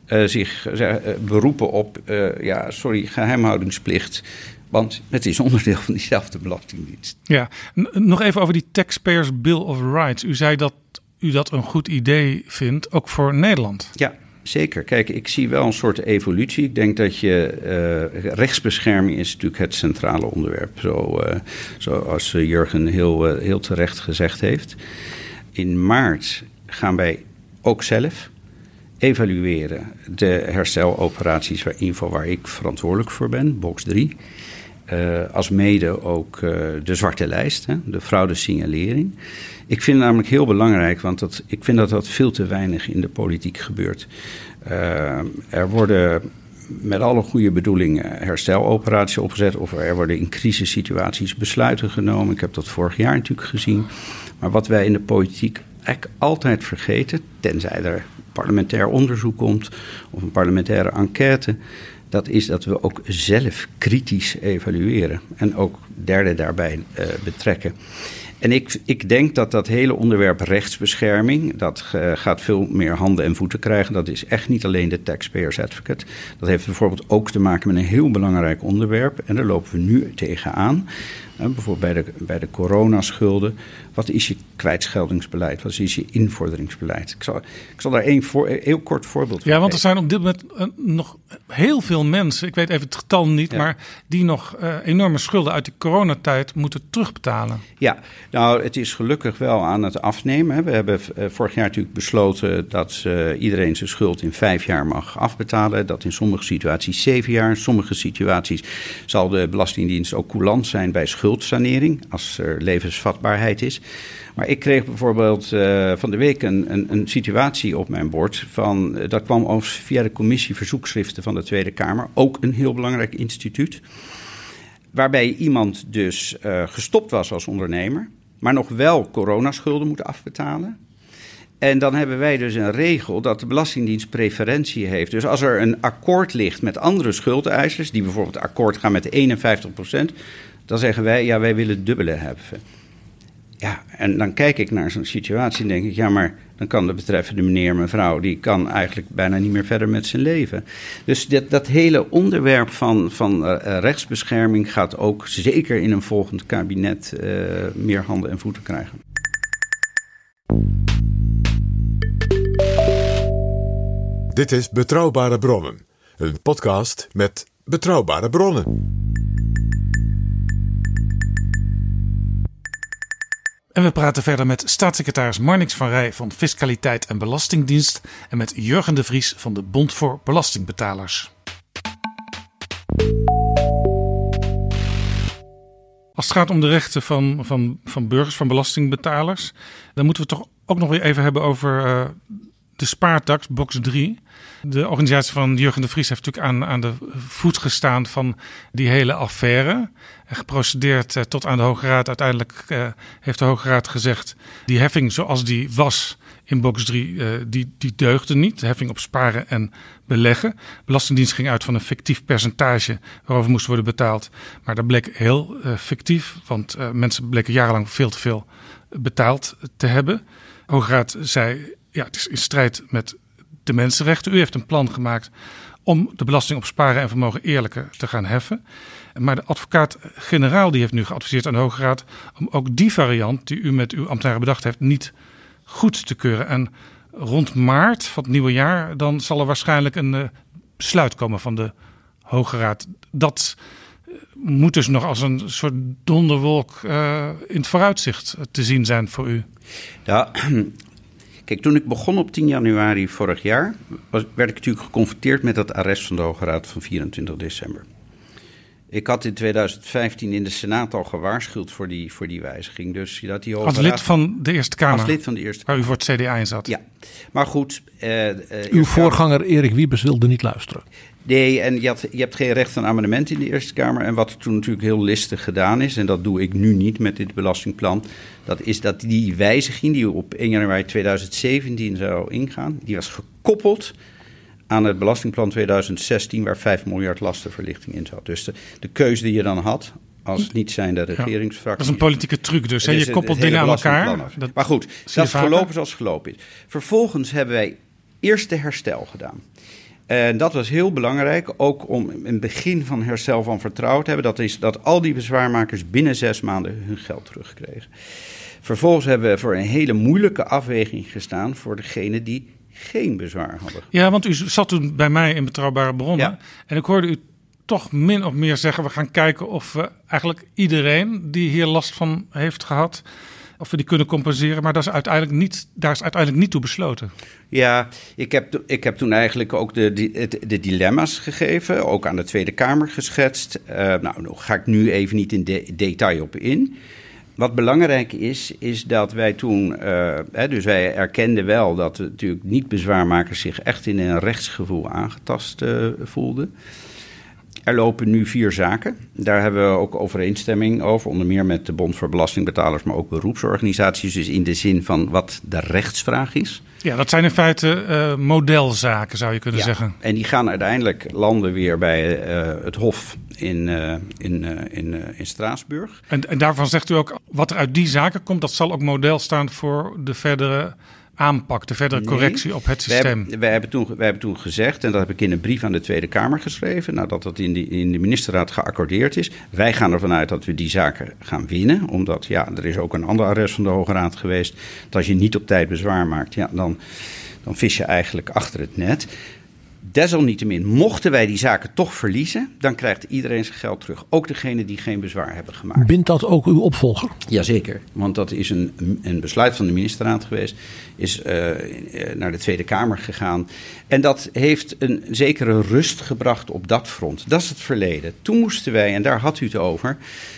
uh, zich uh, beroepen op, uh, ja, sorry, geheimhoudingsplicht. Want het is onderdeel van diezelfde Belastingdienst. Ja, nog even over die Taxpayers Bill of Rights. U zei dat u dat een goed idee vindt, ook voor Nederland. Ja, Zeker. Kijk, ik zie wel een soort evolutie. Ik denk dat je uh, rechtsbescherming is natuurlijk het centrale onderwerp. Zo, uh, zoals Jurgen heel, heel terecht gezegd heeft. In maart gaan wij ook zelf evalueren de hersteloperaties waar, in waar ik verantwoordelijk voor ben, box 3. Als mede ook de zwarte lijst, hè, de fraudesignalering. Ik vind het namelijk heel belangrijk, want dat, ik vind dat dat veel te weinig in de politiek gebeurt. Uh, er worden met alle goede bedoelingen hersteloperaties opgezet. Of er worden in crisissituaties besluiten genomen. Ik heb dat vorig jaar natuurlijk gezien. Maar wat wij in de politiek eigenlijk altijd vergeten, tenzij er parlementair onderzoek komt of een parlementaire enquête, dat is dat we ook zelf kritisch evalueren en ook derden daarbij uh, betrekken. En ik, ik denk dat dat hele onderwerp rechtsbescherming, dat uh, gaat veel meer handen en voeten krijgen. Dat is echt niet alleen de taxpayers advocate. Dat heeft bijvoorbeeld ook te maken met een heel belangrijk onderwerp. En daar lopen we nu tegenaan. Bijvoorbeeld bij de, bij de coronaschulden. Wat is je kwijtscheldingsbeleid? Wat is je invorderingsbeleid? Ik zal, ik zal daar één voor, heel kort voorbeeld Ja, want er zijn op dit moment uh, nog heel veel mensen, ik weet even het getal niet, ja. maar die nog uh, enorme schulden uit de coronatijd moeten terugbetalen. Ja, Nou, het is gelukkig wel aan het afnemen. We hebben eh, vorig jaar natuurlijk besloten dat uh, iedereen zijn schuld in vijf jaar mag afbetalen. Dat in sommige situaties zeven jaar. In sommige situaties zal de Belastingdienst ook coulant zijn bij schuldsanering, als er levensvatbaarheid is. Maar ik kreeg bijvoorbeeld uh, van de week een, een, een, situatie op mijn bord. Van, dat kwam over via de commissie verzoekschriften van de Tweede Kamer. Ook een heel belangrijk instituut. Waarbij iemand dus uh, gestopt was als ondernemer maar nog wel coronaschulden moeten afbetalen. En dan hebben wij dus een regel dat de Belastingdienst preferentie heeft. Dus als er een akkoord ligt met andere schuldeisers, die bijvoorbeeld akkoord gaan met 51%, dan zeggen wij, ja, wij willen dubbele hebben. Ja, en dan kijk ik naar zo'n situatie en denk ik, ja, maar dan kan de betreffende meneer, mevrouw, die kan eigenlijk bijna niet meer verder met zijn leven. Dus dat, dat hele onderwerp van, van uh, rechtsbescherming gaat ook zeker in een volgend kabinet uh, meer handen en voeten krijgen. Dit is Betrouwbare Bronnen, een podcast met betrouwbare bronnen. En we praten verder met staatssecretaris Marnix van Rij van Fiscaliteit en Belastingdienst en met Jurgen de Vries van de Bond voor Belastingbetalers. Als het gaat om de rechten van, van, van burgers, van belastingbetalers, dan moeten we het toch ook nog weer even hebben over uh, de spaartax, box 3. De organisatie van Jurgen de Vries heeft natuurlijk aan, aan de voet gestaan van die hele affaire. En geprocedeerd uh, tot aan de Hoge Raad. Uiteindelijk uh, heeft de Hoge Raad gezegd: die heffing zoals die was in box 3, uh, eh, die, die deugde niet. De heffing op sparen en beleggen. Belastingdienst ging uit van een fictief percentage waarover moest worden betaald. Maar dat bleek heel fictief, want mensen bleken jarenlang veel te veel betaald te hebben. De Hoge Raad zei: ja, het is in strijd met de mensenrechten. U heeft een plan gemaakt om de belasting op sparen en vermogen eerlijker te gaan heffen. Maar de advocaat-generaal die heeft nu geadviseerd aan de Hoge Raad om ook die variant die u met uw ambtenaren bedacht heeft niet goed te keuren. En rond maart van het nieuwe jaar dan zal er waarschijnlijk een uh, besluit komen van de Hoge Raad. Dat uh, moet dus nog als een soort donderwolk uh, in het vooruitzicht te zien zijn voor u. Ja, Kijk, toen ik begon op 10 januari vorig jaar, was, werd ik natuurlijk geconfronteerd met dat arrest van de Hoge Raad van 24 december. Ik had in 2015 in de Senaat al gewaarschuwd voor die, voor die wijziging. Dus dat die Hoge als lid van de Eerste Kamer? Als lid van de Eerste Kamer. Waar u voor het CDA in zat? Ja. Maar goed... Uh, uh, Uw voorganger Erik Wiebes wilde niet luisteren. Nee, en je, had, je hebt geen recht aan amendement in de Eerste Kamer. En wat er toen natuurlijk heel listig gedaan is, en dat doe ik nu niet met dit belastingplan, dat is dat die wijziging die op 1 januari 2017 zou ingaan, die was gekoppeld aan het belastingplan 2016, waar 5 miljard lastenverlichting in zat. Dus de, de keuze die je dan had, als niet zijn de regeringsfractie. dat is een politieke truc dus. Hè? Je koppelt dingen aan elkaar. Dat maar goed, dat is gelopen zoals het gelopen is. Vervolgens hebben wij eerst de herstel gedaan. En dat was heel belangrijk, ook om een begin van herstel van vertrouwen te hebben. Dat is dat al die bezwaarmakers binnen zes maanden hun geld terugkregen. Vervolgens hebben we voor een hele moeilijke afweging gestaan voor degene die geen bezwaar hadden. Ja, want u zat toen bij mij in Betrouwbare Bronnen. En ik hoorde u toch min of meer zeggen: we gaan kijken of we eigenlijk iedereen die hier last van heeft gehad of we die kunnen compenseren. Maar dat is uiteindelijk niet, daar is uiteindelijk niet toe besloten. Ja, ik heb, ik heb toen eigenlijk ook de, de, dilemma's gegeven, ook aan de Tweede Kamer geschetst. Uh, nou, daar ga ik nu even niet in detail op in. Wat belangrijk is, is dat wij toen, uh, hè, dus wij erkenden wel dat natuurlijk niet-bezwaarmakers zich echt in een rechtsgevoel aangetast uh, voelden. Er lopen nu vier zaken. Daar hebben we ook overeenstemming over, onder meer met de Bond voor Belastingbetalers, maar ook beroepsorganisaties. Dus in de zin van wat de rechtsvraag is. Ja, dat zijn in feite uh, modelzaken, zou je kunnen ja, zeggen. En die gaan uiteindelijk landen weer bij uh, het Hof in, uh, in, in, in Straatsburg. En, en daarvan zegt u ook, wat er uit die zaken komt, dat zal ook model staan voor de verdere aanpak, de verdere correctie op het systeem? Wij hebben, toen, wij hebben toen gezegd, en dat heb ik in een brief aan de Tweede Kamer geschreven, nadat dat in de, in de ministerraad geaccordeerd is. Wij gaan ervan uit dat we die zaken gaan winnen, omdat ja, er is ook een ander arrest van de Hoge Raad geweest. Dat als je niet op tijd bezwaar maakt, ja, dan, dan vis je eigenlijk achter het net. Desalniettemin, mochten wij die zaken toch verliezen, dan krijgt iedereen zijn geld terug. Ook degene die geen bezwaar hebben gemaakt. Bindt dat ook uw opvolger? Jazeker, want dat is een, een besluit van de ministerraad geweest. Is uh, naar de Tweede Kamer gegaan. En dat heeft een zekere rust gebracht op dat front. Dat is het verleden. Toen moesten wij, en daar had u het over,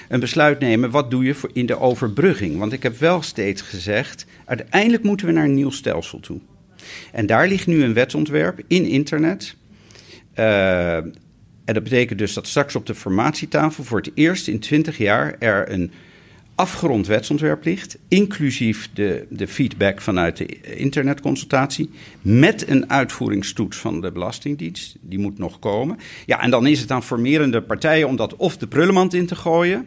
een besluit nemen. Wat doe je in de overbrugging? Want ik heb wel steeds gezegd, uiteindelijk moeten we naar een nieuw stelsel toe. En daar ligt nu een wetsontwerp in internet. Uh, en dat betekent dus dat straks op de formatietafel voor het eerst in 20 jaar er een afgerond wetsontwerp ligt, inclusief de, de feedback vanuit de internetconsultatie, met een uitvoeringstoets van de Belastingdienst. Die moet nog komen. Ja, en dan is het aan formerende partijen om dat of de prullenmand in te gooien,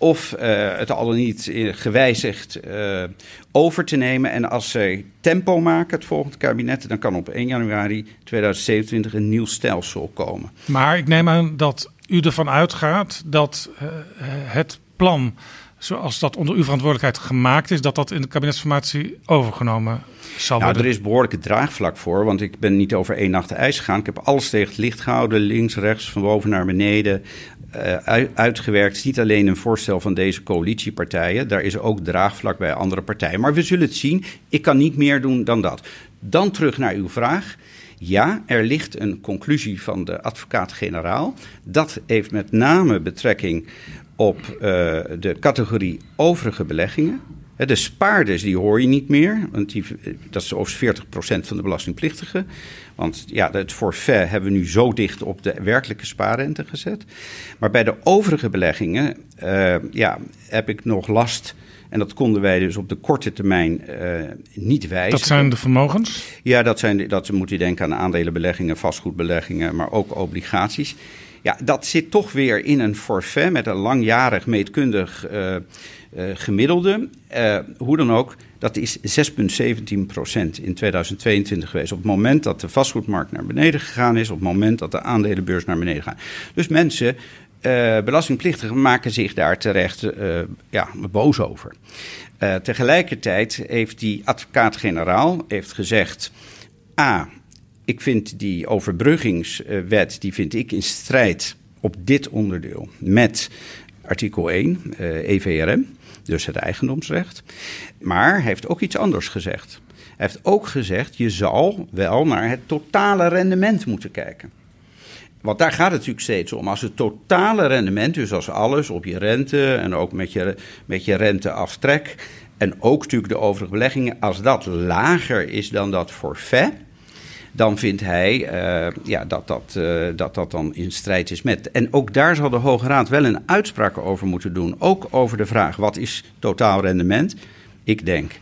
of uh, het al dan niet gewijzigd uh, over te nemen. En als zij tempo maken, het volgende kabinet, dan kan op 1 januari 2027 een nieuw stelsel komen. Maar ik neem aan dat u ervan uitgaat dat het plan zoals dat onder uw verantwoordelijkheid gemaakt is, dat dat in de kabinetsformatie overgenomen zal nou, worden? Er is behoorlijk draagvlak voor, want ik ben niet over één nacht ijs gegaan. Ik heb alles tegen het licht gehouden, links, rechts, van boven naar beneden. Uh, uitgewerkt. Het is niet alleen een voorstel van deze coalitiepartijen. Daar is ook draagvlak bij andere partijen. Maar we zullen het zien. Ik kan niet meer doen dan dat. Dan terug naar uw vraag. Ja, er ligt een conclusie van de advocaat-generaal. Dat heeft met name betrekking op uh, de categorie overige beleggingen. De spaarders, die hoor je niet meer, want die, dat is over 40% van de belastingplichtigen. Want ja, het forfait hebben we nu zo dicht op de werkelijke spaarrente gezet. Maar bij de overige beleggingen uh, ja, heb ik nog last. En dat konden wij dus op de korte termijn uh, niet wijzen. Dat zijn de vermogens? Ja, dat, zijn, dat moet je denken aan aandelenbeleggingen, vastgoedbeleggingen, maar ook obligaties. Ja, dat zit toch weer in een forfait met een langjarig meetkundig uh, uh, gemiddelde. Uh, hoe dan ook, dat is 6,17 procent in 2022 geweest. Op het moment dat de vastgoedmarkt naar beneden gegaan is, op het moment dat de aandelenbeurs naar beneden gaan. Dus mensen, belastingplichtigen, maken zich daar terecht ja, boos over. tegelijkertijd heeft die advocaat-generaal heeft gezegd: A ik vind die overbruggingswet, die vind ik in strijd op dit onderdeel met artikel 1, uh, EVRM, dus het eigendomsrecht. Maar hij heeft ook iets anders gezegd. Hij heeft ook gezegd, je zal wel naar het totale rendement moeten kijken. Want daar gaat het natuurlijk steeds om. Als het totale rendement, dus als alles op je rente en ook met je, met je renteaftrek... en ook natuurlijk de overige beleggingen, als dat lager is dan dat forfait dan vindt hij uh, ja, dat, dat, uh, dat dat dan in strijd is met. En ook daar zal de Hoge Raad wel een uitspraak over moeten doen. Ook over de vraag: wat is totaal rendement? Ik denk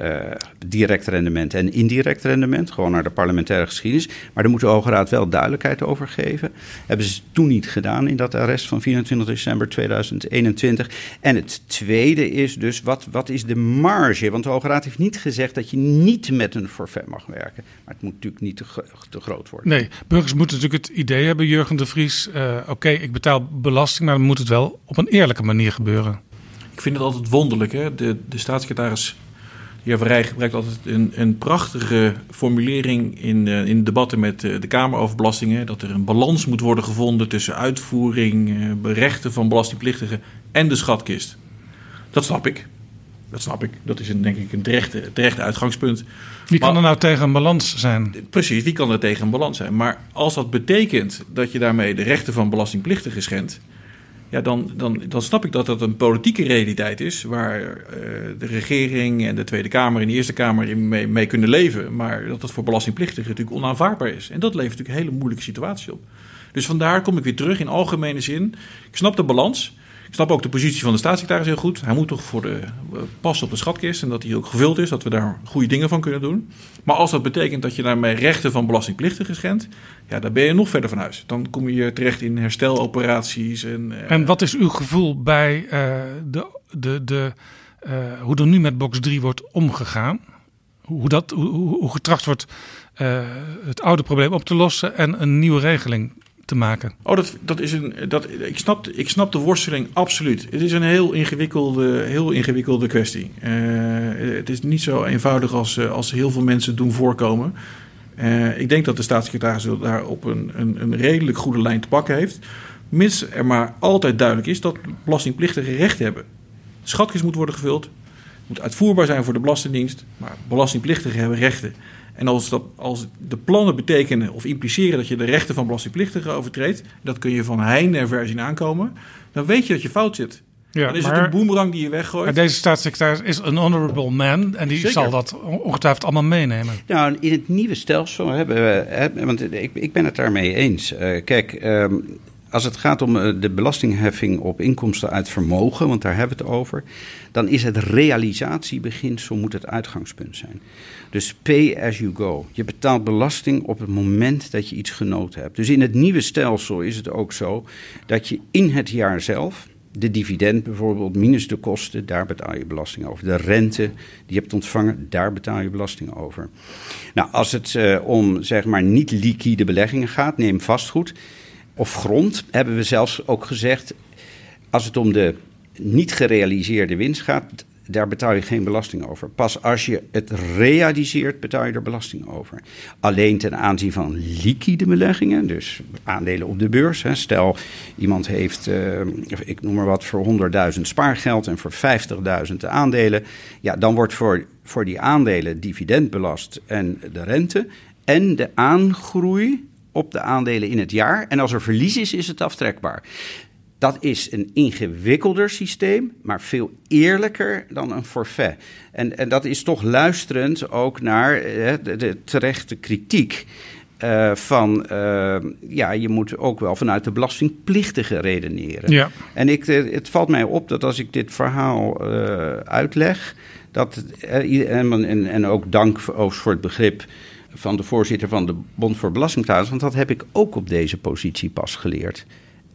uh, direct rendement en indirect rendement. Gewoon naar de parlementaire geschiedenis. Maar daar moet de Hoge Raad wel duidelijkheid over geven. Hebben ze toen niet gedaan in dat arrest van 24 december 2021. En het tweede is dus, wat, wat is de marge? Want de Hoge Raad heeft niet gezegd dat je niet met een forfait mag werken. Maar het moet natuurlijk niet te, te groot worden. Nee, burgers moeten natuurlijk het idee hebben, Jurgen de Vries. Uh, Oké, okay, ik betaal belasting, maar dan moet het wel op een eerlijke manier gebeuren. Ik vind het altijd wonderlijk. Hè? De, de staatssecretaris heer Verrij gebruikt altijd een, een prachtige formulering in, uh, in debatten met uh, de Kamer over belastingen. Dat er een balans moet worden gevonden tussen uitvoering, uh, rechten van belastingplichtigen en de schatkist. Dat snap ik. Dat snap ik. Dat is een, denk ik een terechte, terechte uitgangspunt. Wie kan maar, er nou tegen een balans zijn? Precies, wie kan er tegen een balans zijn? Maar als dat betekent dat je daarmee de rechten van belastingplichtigen schendt ja, dan, dan, dan snap ik dat dat een politieke realiteit is. Waar uh, de regering en de Tweede Kamer en de Eerste Kamer mee, mee kunnen leven. Maar dat dat voor belastingplichtigen natuurlijk onaanvaardbaar is. En dat levert natuurlijk een hele moeilijke situatie op. Dus vandaar kom ik weer terug in algemene zin. Ik snap de balans. Ik snap ook de positie van de staatssecretaris heel goed. Hij moet toch voor de, passen op de schatkist en dat die ook gevuld is, dat we daar goede dingen van kunnen doen. Maar als dat betekent dat je daarmee rechten van belastingplichtigen schendt, ja, dan ben je nog verder van huis. Dan kom je terecht in hersteloperaties. En, uh... en wat is uw gevoel bij uh, de, de, de, hoe er nu met box 3 wordt omgegaan? Hoe, dat, hoe, hoe getracht wordt het oude probleem op te lossen en een nieuwe regeling te maken? Oh, dat, dat is een. Dat, ik, snap, ik snap de worsteling absoluut. Het is een heel ingewikkelde, heel ingewikkelde kwestie. Uh, het is niet zo eenvoudig als, als heel veel mensen doen voorkomen. Uh, ik denk dat de staatssecretaris daar op een, een, een, redelijk goede lijn te pakken heeft. Mits er maar altijd duidelijk is dat belastingplichtigen recht hebben. Schatkist moet worden gevuld, moet uitvoerbaar zijn voor de Belastingdienst, maar belastingplichtigen hebben rechten. En als, dat, als de plannen betekenen of impliceren dat je de rechten van belastingplichtigen overtreedt, dat kun je van heinde en ver zien aankomen, dan weet je dat je fout zit. Ja, dan is het een boemerang die je weggooit. Maar deze staatssecretaris is een honorable man en die zal dat ongetwijfeld allemaal meenemen. Nou, in het nieuwe stelsel hebben we, want ik, ik ben het daarmee eens. Uh, kijk, um, als het gaat om eh, de belastingheffing op inkomsten uit vermogen, want daar hebben we het over, dan is het realisatiebeginsel moet het uitgangspunt zijn. Dus pay as you go. Je betaalt belasting op het moment dat je iets genoten hebt. Dus in het nieuwe stelsel is het ook zo dat je in het jaar zelf, de dividend bijvoorbeeld, minus de kosten, daar betaal je belasting over. De rente die je hebt ontvangen, daar betaal je belasting over. Nou, als het uh, om zeg maar niet liquide beleggingen gaat, neem vastgoed of grond, hebben we zelfs ook gezegd, als het om de niet gerealiseerde winst gaat, daar betaal je geen belasting over. Pas als je het realiseert, betaal je er belasting over. Alleen ten aanzien van liquide beleggingen, dus aandelen op de beurs. Hè. Stel, iemand heeft, uh, ik noem maar wat, voor 100.000 spaargeld en voor 50.000 de aandelen. Ja, dan wordt voor, voor die aandelen dividend belast en de rente. En de aangroei op de aandelen in het jaar. En als er verlies is, is het aftrekbaar. Dat is een ingewikkelder systeem, maar veel eerlijker dan een forfait. En, en dat is toch luisterend ook naar eh, de, de, terechte kritiek. Uh, van uh, ja, je moet ook wel vanuit de belastingplichtige redeneren. Ja. En ik, het valt mij op dat als ik dit verhaal uh, uitleg, dat, en, en ook dank voor het begrip van de voorzitter van de Bond voor Belastingbetalers, want dat heb ik ook op deze positie pas geleerd.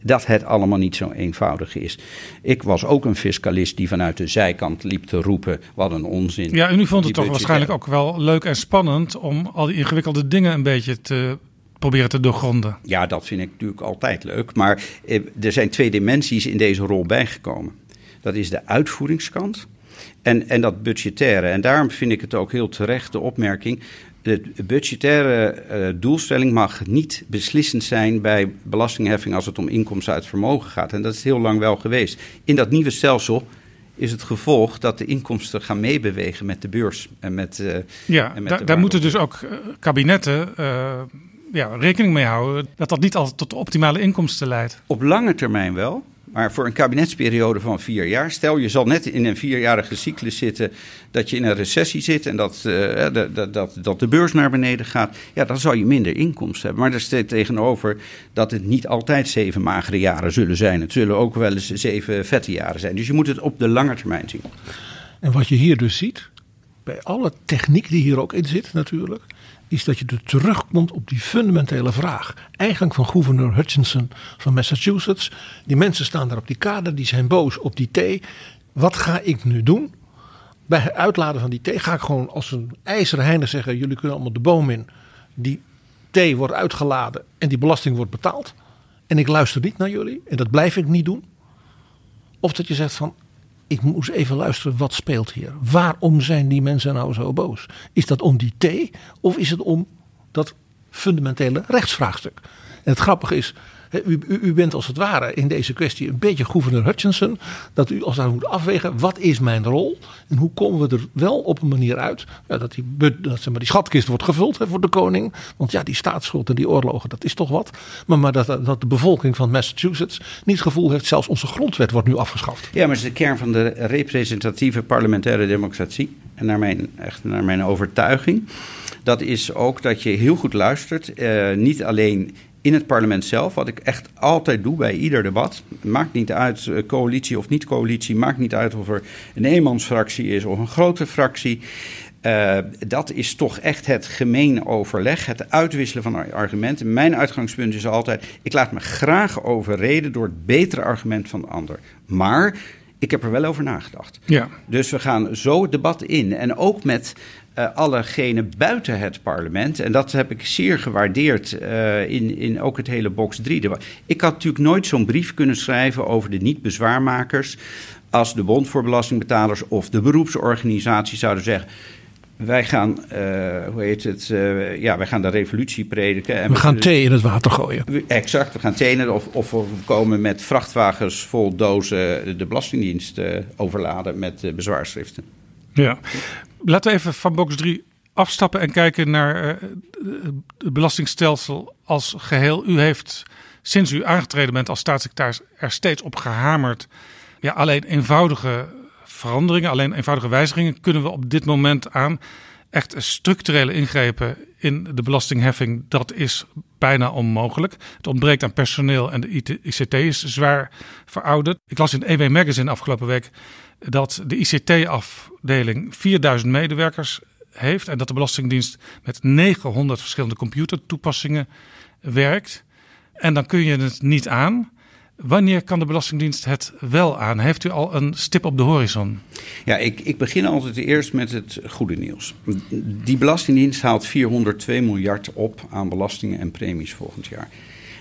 Dat het allemaal niet zo eenvoudig is. Ik was ook een fiscalist die vanuit de zijkant liep te roepen: wat een onzin. Ja, en u vond het toch waarschijnlijk ook wel leuk en spannend om al die ingewikkelde dingen een beetje te proberen te doorgronden. Ja, dat vind ik natuurlijk altijd leuk. Maar eh, er zijn twee dimensies in deze rol bijgekomen. Dat is de uitvoeringskant. En, en dat budgettaire. En daarom vind ik het ook heel terecht de opmerking de budgettaire uh, doelstelling mag niet beslissend zijn bij belastingheffing als het om inkomsten uit vermogen gaat. En dat is heel lang wel geweest. In dat nieuwe stelsel is het gevolg dat de inkomsten gaan meebewegen met de beurs. En met, uh, ja, en met daar moeten dus ook eh, kabinetten ja, rekening mee houden dat dat niet altijd tot de optimale inkomsten leidt. Op lange termijn wel. Maar voor een kabinetsperiode van vier jaar, stel je zal net in een vierjarige cyclus zitten dat je in een recessie zit en dat, uh, dat, dat, dat de beurs naar beneden gaat, ja, dan zal je minder inkomsten hebben. Maar er staat tegenover dat het niet altijd zeven magere jaren zullen zijn. Het zullen ook wel eens zeven vette jaren zijn. Dus je moet het op de lange termijn zien. En wat je hier dus ziet, bij alle techniek die hier ook in zit natuurlijk, is dat je er terugkomt op die fundamentele vraag. Eigenlijk van gouverneur Hutchinson van Massachusetts. Die mensen staan daar op die kade, die zijn boos op die thee. Wat ga ik nu doen? Bij het uitladen van die thee ga ik gewoon als een ijzeren heinde zeggen: jullie kunnen allemaal de boom in. Die thee wordt uitgeladen en die belasting wordt betaald. En ik luister niet naar jullie en dat blijf ik niet doen. Of dat je zegt van ik moest even luisteren, wat speelt hier? Waarom zijn die mensen nou zo boos? Is dat om die thee of is het om dat fundamentele rechtsvraagstuk? En het grappige is, u, bent als het ware in deze kwestie een beetje gouverneur Hutchinson. Dat u als daar moet afwegen, wat is mijn rol? En hoe komen we er wel op een manier uit ja, dat, die, dat zeg maar, die schatkist wordt gevuld voor de koning. Want ja, die staatsschuld en die oorlogen, dat is toch wat. Maar, maar dat, dat de bevolking van Massachusetts niet het gevoel heeft, zelfs onze grondwet wordt nu afgeschaft. Ja, maar het is de kern van de representatieve parlementaire democratie. En naar mijn, echt naar mijn overtuiging. Dat is ook dat je heel goed luistert. Uh, niet alleen in het parlement zelf, wat ik echt altijd doe bij ieder debat. Maakt niet uit eh, coalitie of niet coalitie, maakt niet uit of er een eenmansfractie is of een grote fractie. Uh, dat is toch echt het gemeen overleg, het uitwisselen van argumenten. Mijn uitgangspunt is altijd: ik laat me graag overreden door het betere argument van de ander. Maar ik heb er wel over nagedacht. Ja. Dus we gaan zo het debat in. En ook met uh, allegenen buiten het parlement. En dat heb ik zeer gewaardeerd uh, in, in ook het hele box 3. Ik had natuurlijk nooit zo'n brief kunnen schrijven over de niet-bezwaarmakers. als de Bond voor Belastingbetalers of de beroepsorganisatie zouden zeggen. Wij gaan, uh, hoe heet het, uh, ja, wij gaan de revolutie prediken. En we gaan thee in het water gooien. Exact, we gaan thee in of, of we komen met vrachtwagens vol dozen de Belastingdienst uh, overladen met bezwaarschriften. Ja, laten we even van box 3 afstappen en kijken naar het belastingstelsel als geheel. U heeft sinds u aangetreden bent als staatssecretaris er steeds op gehamerd. Ja, alleen eenvoudige veranderingen, alleen eenvoudige wijzigingen kunnen we op dit moment aan. Echt structurele ingrepen in de belastingheffing, dat is bijna onmogelijk. Het ontbreekt aan personeel en de ICT is zwaar verouderd. Ik las in EW Magazine afgelopen week dat de ICT-afdeling 4000 medewerkers heeft en dat de Belastingdienst met 900 verschillende computertoepassingen werkt. En dan kun je het niet aan. Wanneer kan de Belastingdienst het wel aan? Heeft u al een stip op de horizon? Ja, ik, ik begin altijd eerst met het goede nieuws. Die Belastingdienst haalt 402 miljard op aan belastingen en premies volgend jaar.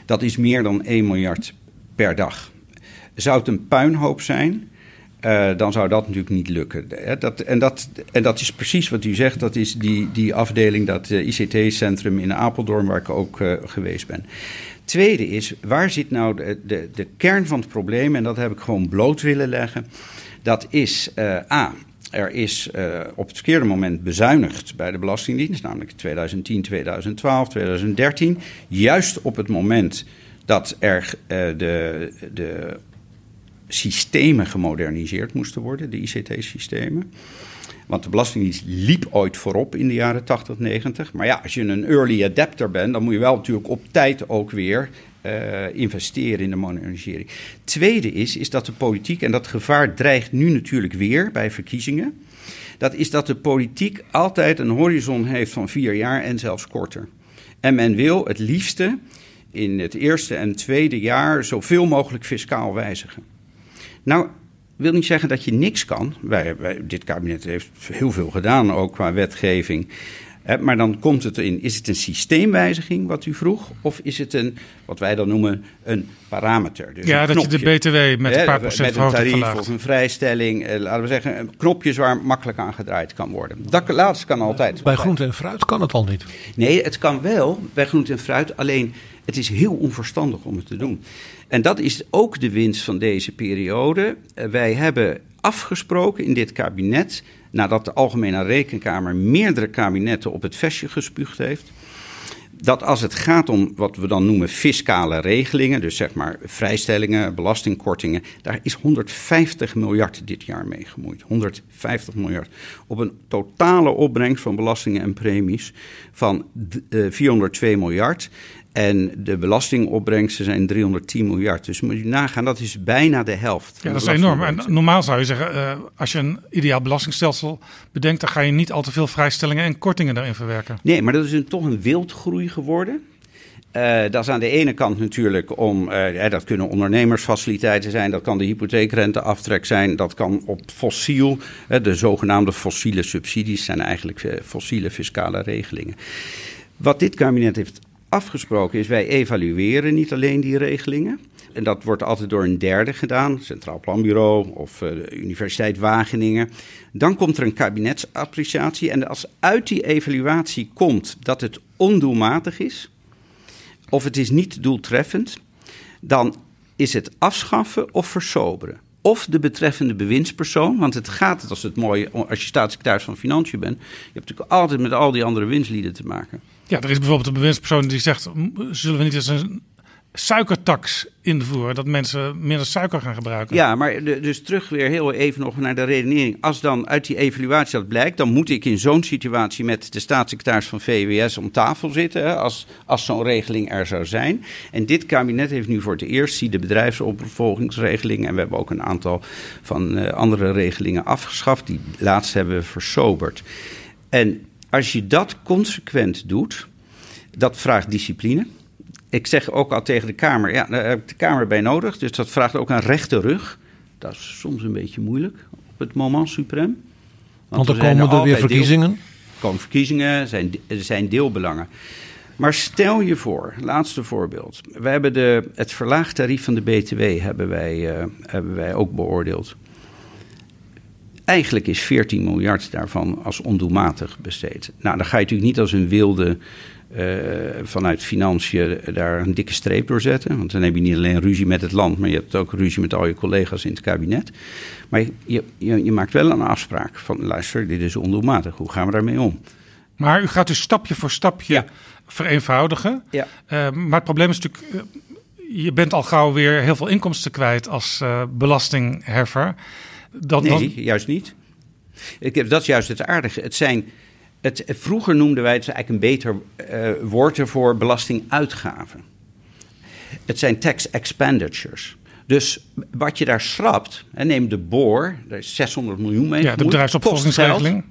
Dat is meer dan 1 miljard per dag. Zou het een puinhoop zijn, uh, dan zou dat natuurlijk niet lukken. Dat, en, dat, en dat is precies wat u zegt. Dat is die, die afdeling, dat uh, ICT-centrum in Apeldoorn, waar ik ook uh, geweest ben. Tweede is, waar zit nou de, de, de kern van het probleem? En dat heb ik gewoon bloot willen leggen. Dat is A. Er is op het verkeerde moment bezuinigd bij de Belastingdienst, namelijk 2010, 2012, 2013. Juist op het moment dat er de, de systemen gemoderniseerd moesten worden, de ICT-systemen. Want de Belastingdienst liep ooit voorop in de jaren 80, 90. Maar ja, als je een early adapter bent, dan moet je wel natuurlijk op tijd ook weer uh, investeren in de modernisering. Tweede is, is dat de politiek, en dat gevaar dreigt nu natuurlijk weer bij verkiezingen. Dat is dat de politiek altijd een horizon heeft van vier jaar en zelfs korter. En men wil het liefste in het eerste en tweede jaar zoveel mogelijk fiscaal wijzigen. Nou, wil niet zeggen dat je niks kan. Wij, wij, dit kabinet heeft heel veel gedaan, ook qua wetgeving. maar dan komt het in, is het een systeemwijziging wat u vroeg? Of is het een, wat wij dan noemen, een parameter? Dus ja, dat je de BTW met een paar procent Met een tarief of een vrijstelling, eh, laten we zeggen, knopjes waar makkelijk aan gedraaid kan worden. Dat laatste kan altijd. Bij groente en fruit kan het al niet. Nee, het kan wel bij groente en fruit, alleen het is heel onverstandig om het te doen. En dat is ook de winst van deze periode. Eh, wij hebben afgesproken in dit kabinet, nadat de Algemene Rekenkamer meerdere kabinetten op het vestje gespuugd heeft, dat als het gaat om wat we dan noemen fiscale regelingen, dus zeg maar vrijstellingen, belastingkortingen, daar is 150 miljard dit jaar mee gemoeid. 150 miljard. Op een totale opbrengst van belastingen en premies van 402 eh, miljard. En de belastingopbrengsten zijn 310 miljard. Dus moet je nagaan, dat is bijna de helft. Ja, dat is enorm. En normaal zou je zeggen, uh, als je een ideaal belastingstelsel bedenkt, dan ga je niet al te veel vrijstellingen en kortingen daarin verwerken. Nee, maar dat is een, toch een wildgroei geworden. Uh, dat is aan de ene kant natuurlijk om, uh, dat kunnen ondernemersfaciliteiten zijn, dat kan de hypotheekrenteaftrek zijn, dat kan op fossiel, de zogenaamde fossiele subsidies zijn eigenlijk fossiele fiscale regelingen. Wat dit kabinet heeft afgesproken is, wij evalueren niet alleen die regelingen. En dat wordt altijd door een derde gedaan, Centraal Planbureau of uh, de Universiteit Wageningen. Dan komt er een kabinetsappreciatie. En als uit die evaluatie komt dat het ondoelmatig is, of het is niet doeltreffend, dan is het afschaffen of versoberen. Of de betreffende bewindspersoon, want het gaat, als het mooie, als je staatssecretaris van Financiën bent, je hebt natuurlijk altijd met al die andere winstlieden te maken. Ja, er is bijvoorbeeld een bewindspersoon die zegt: zullen we niet eens een suikertax invoeren, dat mensen minder suiker gaan gebruiken. Ja, maar dus terug weer heel even nog naar de redenering. Als dan uit die evaluatie dat blijkt, dan moet ik in zo'n situatie met de staatssecretaris van VWS om tafel zitten, als, als zo'n regeling er zou zijn. En dit kabinet heeft nu voor het eerst de bedrijfsopvolgingsregeling en we hebben ook een aantal van uh, andere regelingen afgeschaft. Die laatste hebben we versoberd. En als je dat consequent doet, dat vraagt discipline. Ik zeg ook al tegen de Kamer, ja, daar heb ik de Kamer bij nodig. Dus dat vraagt ook een rechte rug. Dat is soms een beetje moeilijk op het moment suprem. Want, Want er komen er weer verkiezingen. er komen verkiezingen, zijn, er zijn deelbelangen. Maar stel je voor, laatste voorbeeld. We hebben de, het verlaagd tarief van de BTW hebben wij, uh, hebben wij ook beoordeeld Eigenlijk is 14 miljard daarvan als ondoelmatig besteed. Nou, dan ga je natuurlijk niet als een wilde uh, vanuit financiën daar een dikke streep door zetten. Want dan heb je niet alleen ruzie met het land, maar je hebt ook ruzie met al je collega's in het kabinet. Maar je, je, je maakt wel een afspraak van luister, dit is ondoelmatig, hoe gaan we daarmee om? Maar u gaat dus stapje voor stapje vereenvoudigen. Ja. Uh, maar het probleem is natuurlijk, je bent al gauw weer heel veel inkomsten kwijt als belastingheffer. Dan, nee, juist niet. Ik, dat is juist het aardige. Het zijn, het, vroeger noemden wij het eigenlijk een beter uh, woord ervoor belastinguitgaven. Het zijn tax expenditures. Dus wat je daar schrapt, en neem de boor, daar is 600 miljoen mee. Ja, de bedrijfsopvolgingsregeling.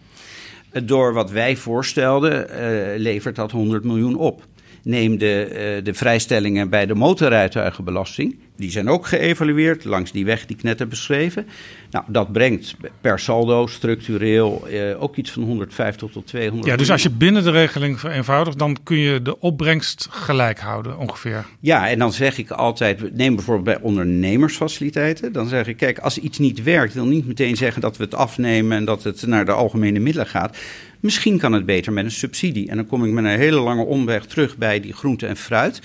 Door wat wij voorstelden, uh, levert dat 100 miljoen op. Neem de, uh, de vrijstellingen bij de motorrijtuigenbelasting. Die zijn ook geëvalueerd langs die weg die ik net heb beschreven. Nou, dat brengt per saldo structureel eh, ook iets van 150 tot 200. Ja, dus als je binnen de regeling vereenvoudigt, dan kun je de opbrengst gelijk houden ongeveer. Ja, en dan zeg ik altijd, neem bijvoorbeeld bij ondernemersfaciliteiten. Dan zeg ik, kijk, als iets niet werkt, wil niet meteen zeggen dat we het afnemen en dat het naar de algemene middelen gaat. Misschien kan het beter met een subsidie. En dan kom ik met een hele lange omweg terug bij die groente en fruit.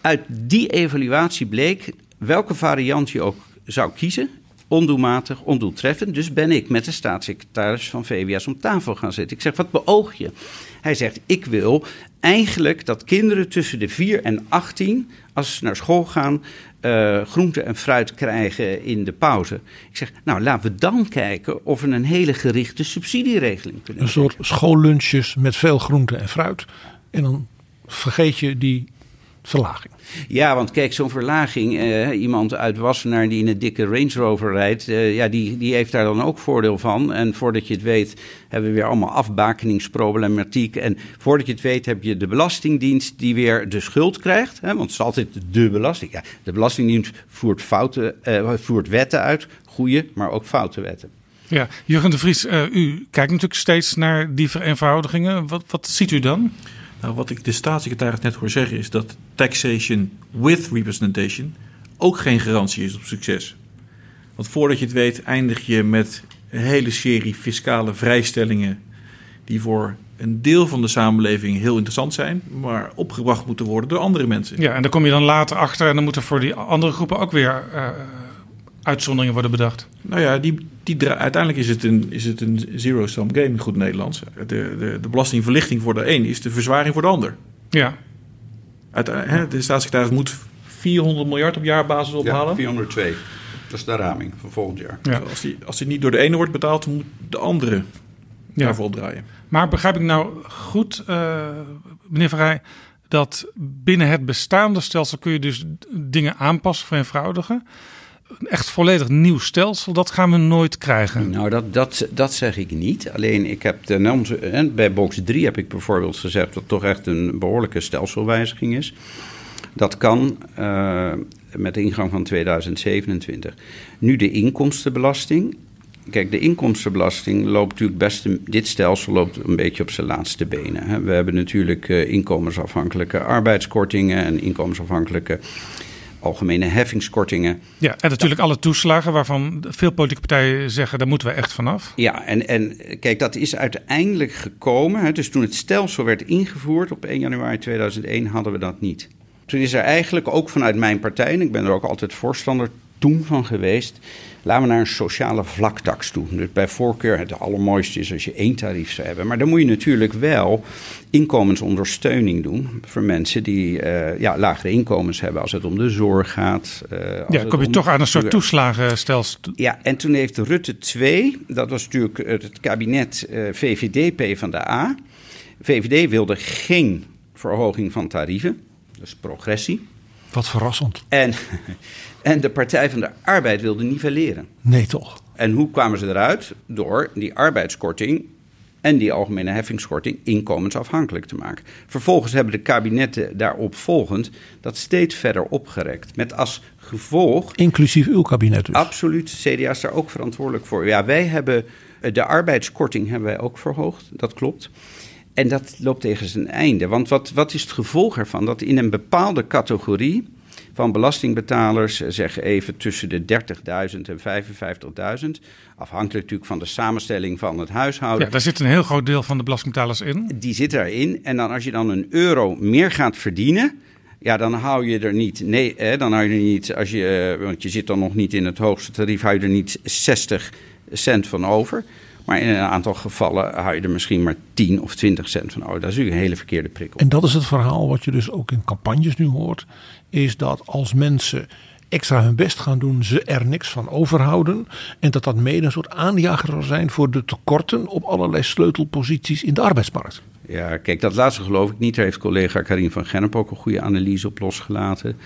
Uit die evaluatie bleek welke variant je ook zou kiezen. Ondoelmatig, ondoeltreffend. Dus ben ik met de staatssecretaris van VWS om tafel gaan zitten. Ik zeg, wat beoog je? Hij zegt, ik wil eigenlijk dat kinderen tussen de 4 en 18, als ze naar school gaan, uh, groente en fruit krijgen in de pauze. Ik zeg, nou laten we dan kijken of we een hele gerichte subsidieregeling kunnen Een soort schoollunches met veel groente en fruit. En dan vergeet je die verlaging. Ja, want kijk, zo'n verlaging, eh, iemand uit Wassenaar die in een dikke Range Rover rijdt, eh, ja, die, die heeft daar dan ook voordeel van. En voordat je het weet, hebben we weer allemaal afbakeningsproblematiek. En voordat je het weet, heb je de Belastingdienst die weer de schuld krijgt. Hè, want het is altijd de belasting. Ja, de Belastingdienst voert, fouten, eh, voert wetten uit, goede, maar ook foute wetten. Ja, Jurgen de Vries, uh, u kijkt natuurlijk steeds naar die vereenvoudigingen. Wat, wat ziet u dan? Nou, wat ik de staatssecretaris net hoor zeggen is dat taxation with representation ook geen garantie is op succes. Want voordat je het weet, eindig je met een hele serie fiscale vrijstellingen die voor een deel van de samenleving heel interessant zijn, maar opgebracht moeten worden door andere mensen. Ja, en daar kom je dan later achter en dan moeten voor die andere groepen ook weer uh, uitzonderingen worden bedacht. Nou ja, die, die, uiteindelijk is het een, is het een zero-sum game in goed Nederlands. De, de, de belastingverlichting voor de een is de verzwaring voor de ander. Ja. Uit, hè, de staatssecretaris moet 400 miljard op jaarbasis ophalen. Ja, 402. Dat is de raming van volgend jaar. Ja. Als, die, als die niet door de ene wordt betaald, moet de andere ja. daarvoor opdraaien. Maar begrijp ik nou goed, uh, meneer Verrij, dat binnen het bestaande stelsel kun je dus dingen aanpassen, vereenvoudigen een echt volledig nieuw stelsel, dat gaan we nooit krijgen. Nou, dat, dat, dat zeg ik niet. Alleen ik heb de, bij box 3 heb ik bijvoorbeeld gezegd dat toch echt een behoorlijke stelselwijziging is. Dat kan uh, met de ingang van 2027. Nu de inkomstenbelasting. Kijk, de inkomstenbelasting loopt natuurlijk best. Dit stelsel loopt een beetje op zijn laatste benen. Hè. We hebben natuurlijk uh, inkomensafhankelijke arbeidskortingen en inkomensafhankelijke algemene heffingskortingen. Ja, en natuurlijk alle toeslagen waarvan veel politieke partijen zeggen, daar moeten we echt vanaf. Ja, en, en kijk, dat is uiteindelijk gekomen. Hè, dus toen het stelsel werd ingevoerd op 1 januari 2001 hadden we dat niet. Toen is er eigenlijk ook vanuit mijn partij, en ik ben er ook altijd voorstander toen van geweest, Laten we naar een sociale vlaktax toe. Dus bij voorkeur het allermooiste is als je één tarief zou hebben. Maar dan moet je natuurlijk wel inkomensondersteuning doen voor mensen die uh, ja, lagere inkomens hebben als het om de zorg gaat. Uh, ja, kom je toch aan een soort toeslagenstelsel. Ja, en toen heeft Rutte 2, dat was natuurlijk het kabinet uh, eh, VVD-P van de A. VVD wilde geen verhoging van tarieven, dus progressie. Wat verrassend. En, en de Partij van de Arbeid wilde nivelleren. Nee, toch? En hoe kwamen ze eruit? Door die arbeidskorting en die algemene heffingskorting inkomensafhankelijk te maken. Vervolgens hebben de kabinetten daarop volgend dat steeds verder opgerekt. Met als gevolg. Inclusief uw kabinet dus. Absoluut. CDA is daar ook verantwoordelijk voor. Ja, wij hebben. De arbeidskorting hebben wij ook verhoogd, dat klopt. En dat loopt tegen zijn einde. Want wat, wat is het gevolg ervan? Dat in een bepaalde categorie van belastingbetalers, eh, zeg even tussen de 30.000 en 55.000. Afhankelijk natuurlijk van de samenstelling van het huishouden. Ja, daar zit een heel groot deel van de belastingbetalers in. Die zit daarin. En dan als je dan een euro meer gaat verdienen. Ja, dan hou je er niet. Nee, hè, dan hou je er niet. Als je, eh, want je zit dan nog niet in het hoogste tarief, hou je er niet 60 cent van over. Maar in een aantal gevallen hou je er misschien maar 10 of 20 cent van over. Dat is natuurlijk een hele verkeerde prikkel. En dat is het verhaal wat je dus ook in campagnes nu hoort. Is dat als mensen extra hun best gaan doen, ze er niks van overhouden. En dat dat mede een soort aanjager zal zijn voor de tekorten op allerlei sleutelposities in de arbeidsmarkt. Ja, kijk, dat laatste geloof ik niet. Daar heeft collega Karin van Gennep ook een goede analyse op losgelaten.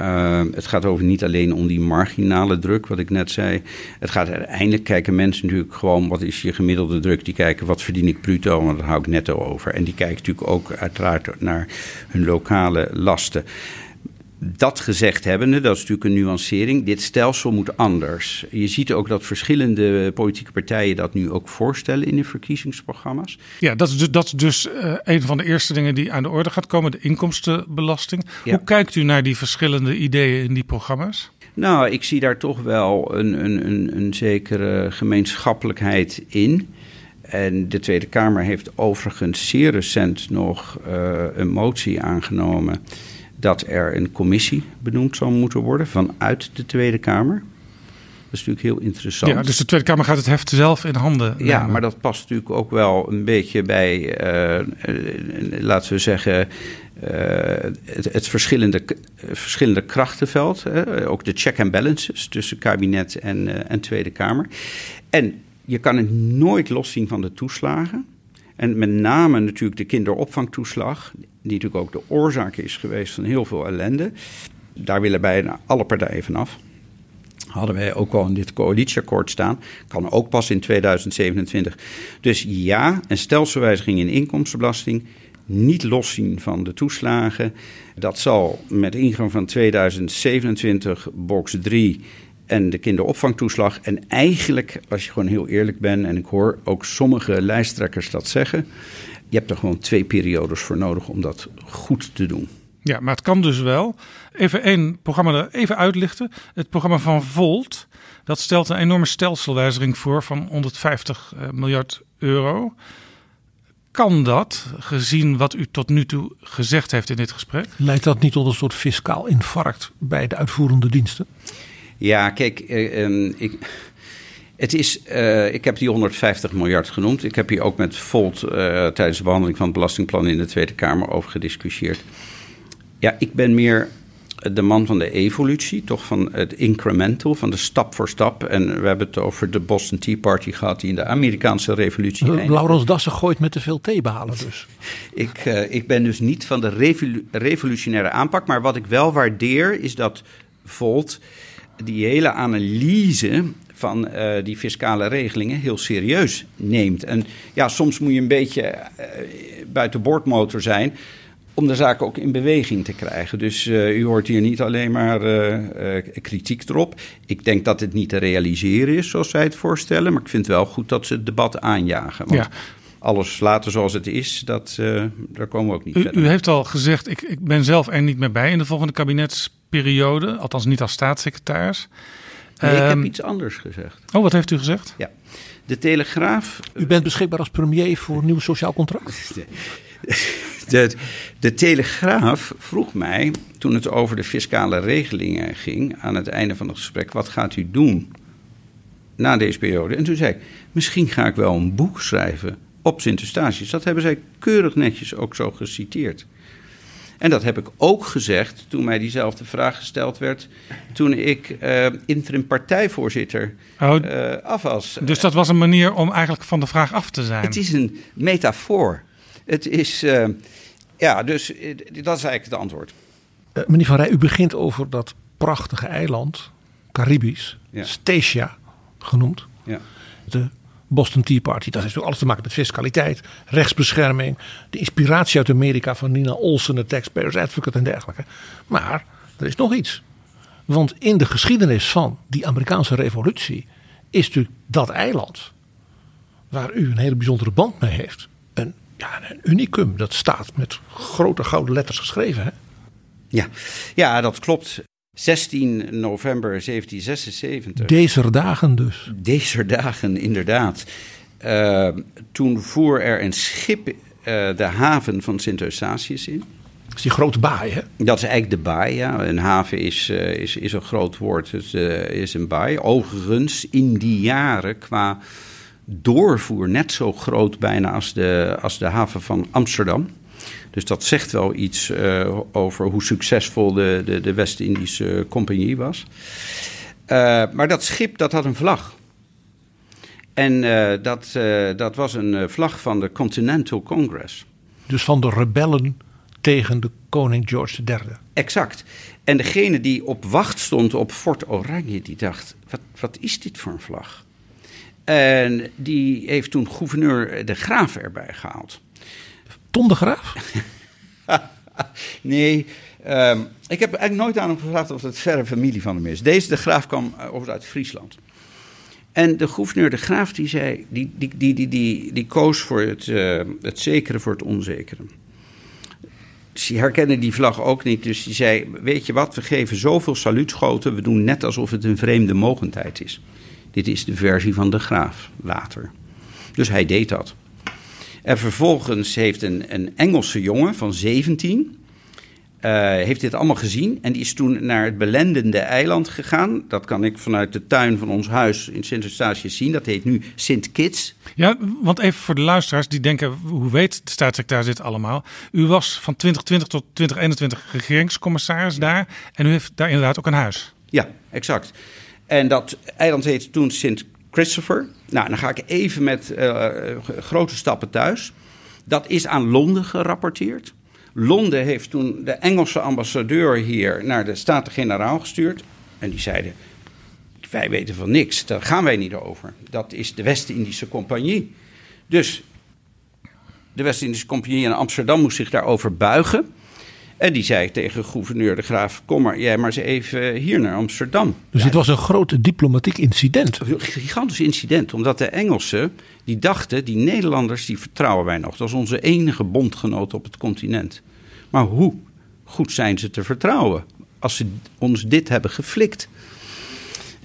Uh, het gaat over niet alleen om die marginale druk, wat ik net zei. Het gaat uiteindelijk kijken mensen natuurlijk gewoon wat is je gemiddelde druk. Die kijken wat verdien ik bruto, want dat hou ik netto over. En die kijken natuurlijk ook uiteraard naar hun lokale lasten dat gezegd hebbende, dat is natuurlijk een nuancering, dit stelsel moet anders. Je ziet ook dat verschillende politieke partijen dat nu ook voorstellen in de verkiezingsprogramma's. Ja, dat is dus, dat is dus uh, een van de eerste dingen die aan de orde gaat komen, de inkomstenbelasting. Hoe kijkt u naar die verschillende ideeën in die programma's? Nou, ik zie daar toch wel een, een, een, een zekere gemeenschappelijkheid in. En de Tweede Kamer heeft overigens zeer recent nog uh, een motie aangenomen dat er een commissie benoemd zou moeten worden vanuit de Tweede Kamer. Dat is natuurlijk heel interessant. Ja, dus de Tweede Kamer gaat het heft zelf in handen nemen. Ja, maar dat past natuurlijk ook wel een beetje bij, uh, laten we zeggen, uh, het, het, verschillende, verschillende krachtenveld. Ook de check and balances tussen kabinet en, en Tweede Kamer. En je kan het nooit loszien van de toeslagen. En met name natuurlijk de kinderopvangtoeslag, die natuurlijk ook de oorzaak is geweest van heel veel ellende. Daar willen bijna alle partijen vanaf. Hadden wij ook al in dit coalitieakkoord staan. Kan ook pas in 2027. Dus ja, een stelselwijziging in inkomstenbelasting. Niet loszien van de toeslagen. Dat zal met ingang van 2027, box 3 en de kinderopvangtoeslag. En eigenlijk, als je gewoon heel eerlijk bent, en ik hoor ook sommige lijsttrekkers dat zeggen, je hebt er gewoon twee periodes voor nodig om dat goed te doen. Ja, maar het kan dus wel. Even één programma er even uitlichten. Het programma van Volt, dat stelt een enorme stelselwijziging voor van 150 eh, miljard euro. Kan dat, gezien wat u tot nu toe gezegd heeft in dit gesprek? Leidt dat niet tot een soort fiscaal infarct bij de uitvoerende diensten? Ja, kijk, uh, ik, het is, uh, ik heb die 150 miljard genoemd. Ik heb hier ook met Volt uh, tijdens de behandeling van het belastingplan in de Tweede Kamer over gediscussieerd. Ja, ik ben meer de man van de evolutie, toch van het incremental, van de stap voor stap. En we hebben het over de Boston Tea Party gehad, die in de Amerikaanse revolutie. Laurens Dassen gooit met te veel thee behalen dus. ik, uh, ik ben dus niet van de revolu revolutionaire aanpak, maar wat ik wel waardeer is dat Volt die hele analyse van uh, die fiscale regelingen heel serieus neemt. En ja, soms moet je een beetje uh, buiten boordmotor zijn om de zaak ook in beweging te krijgen. Dus uh, u hoort hier niet alleen maar kritiek erop. Ik denk dat het niet te realiseren is zoals zij het voorstellen, maar ik vind wel goed dat ze het debat aanjagen. Want ja alles laten zoals het is, dat, daar komen we ook niet u, verder. U heeft al gezegd, ik, ik ben zelf er niet meer bij in de volgende kabinetsperiode. Althans niet als staatssecretaris. Nee, um, ik heb ehm, iets anders gezegd. Oh, wat heeft u gezegd? Ja, de Telegraaf... U bent beschikbaar als premier voor een nieuw sociaal contract? De, de Telegraaf vroeg mij, toen het over de fiscale regelingen ging... aan het einde van het gesprek, wat gaat u doen na deze periode? En toen zei ik, misschien ga ik wel een boek schrijven op Sint-Eustatius. Dat hebben zij keurig netjes ook zo geciteerd. En dat heb ik ook gezegd toen mij diezelfde vraag gesteld werd. toen ik uh, interim partijvoorzitter oh, uh, af was. Dus dat was een manier om eigenlijk van de vraag af te zijn? Het is een metafoor. Het is. Uh, ja, dus dat is eigenlijk het antwoord. meneer Van Rij, u begint over dat prachtige eiland, Caribisch, ja. Genoemd. Ja. De Boston Tea Party. Dat heeft natuurlijk alles te maken met fiscaliteit, rechtsbescherming, de inspiratie uit Amerika van Nina Olsen, de Taxpayers Advocate en dergelijke. Maar er is nog iets. Want in de geschiedenis van die Amerikaanse revolutie is natuurlijk dat eiland, waar u een hele bijzondere band mee heeft, een, ja, een unicum. Dat staat met grote gouden letters geschreven. Hè? Ja, ja dat klopt. 16 november 1776. Deze dagen dus. Deze dagen, inderdaad. Uh, toen voer er een schip uh, de haven van Sint Eustatius in. Dat is die grote baai, hè? Dat is eigenlijk de baai, ja. Een haven is, uh, is, is een groot woord, het is een baai. Overigens, in die jaren qua doorvoer net zo groot bijna als de, als de haven van Amsterdam. Dus dat zegt wel iets uh, over hoe succesvol de, de, de West-Indische Compagnie was. Uh, maar dat schip dat had een vlag. En dat, dat was een vlag van de Continental Congress. Dus van de rebellen tegen de koning George III. Exact. En degene die op wacht stond op Fort Oranje, die dacht: wat, wat is dit voor een vlag? En die heeft toen gouverneur de Graaf erbij gehaald. Tom de Graaf? nee, um, ik heb eigenlijk nooit aan hem gevraagd of het verre familie van hem is. Deze de Graaf kwam over uit Friesland. En de gouverneur de Graaf die zei, die, die, die, die, die, die koos voor het, uh, het zekere voor het onzekere. Ze herkennen die vlag ook niet, dus die zei: Weet je wat, we geven zoveel saluutschoten, we doen net alsof het een vreemde mogendheid is. Dit is de versie van de graaf later. Dus hij deed dat. En vervolgens heeft een, een Engelse jongen van 17. Uh, heeft dit allemaal gezien en die is toen naar het belendende eiland gegaan. Dat kan ik vanuit de tuin van ons huis in Sint Eustatius zien. Dat heet nu Sint Kitts. Ja, want even voor de luisteraars die denken, hoe weet de staatssecretaris dit allemaal? U was van 2020 tot 2021 regeringscommissaris daar en u heeft daar inderdaad ook een huis. Ja, exact. En dat eiland heette toen Sint Christopher. Nou, dan ga ik even met uh, grote stappen thuis. Dat is aan Londen gerapporteerd. Londen heeft toen de Engelse ambassadeur hier naar de Staten-Generaal gestuurd. En die zeiden: Wij weten van niks, daar gaan wij niet over. Dat is de West-Indische Compagnie. Dus de West-Indische Compagnie in Amsterdam moest zich daarover buigen. En die zei tegen gouverneur de Graaf: Kom maar, jij maar eens even hier naar Amsterdam. Dus ja, dit was een groot diplomatiek incident. Een gigantisch incident, omdat de Engelsen die dachten: die Nederlanders die vertrouwen wij nog. Dat is onze enige bondgenoot op het continent. Maar hoe goed zijn ze te vertrouwen als ze ons dit hebben geflikt?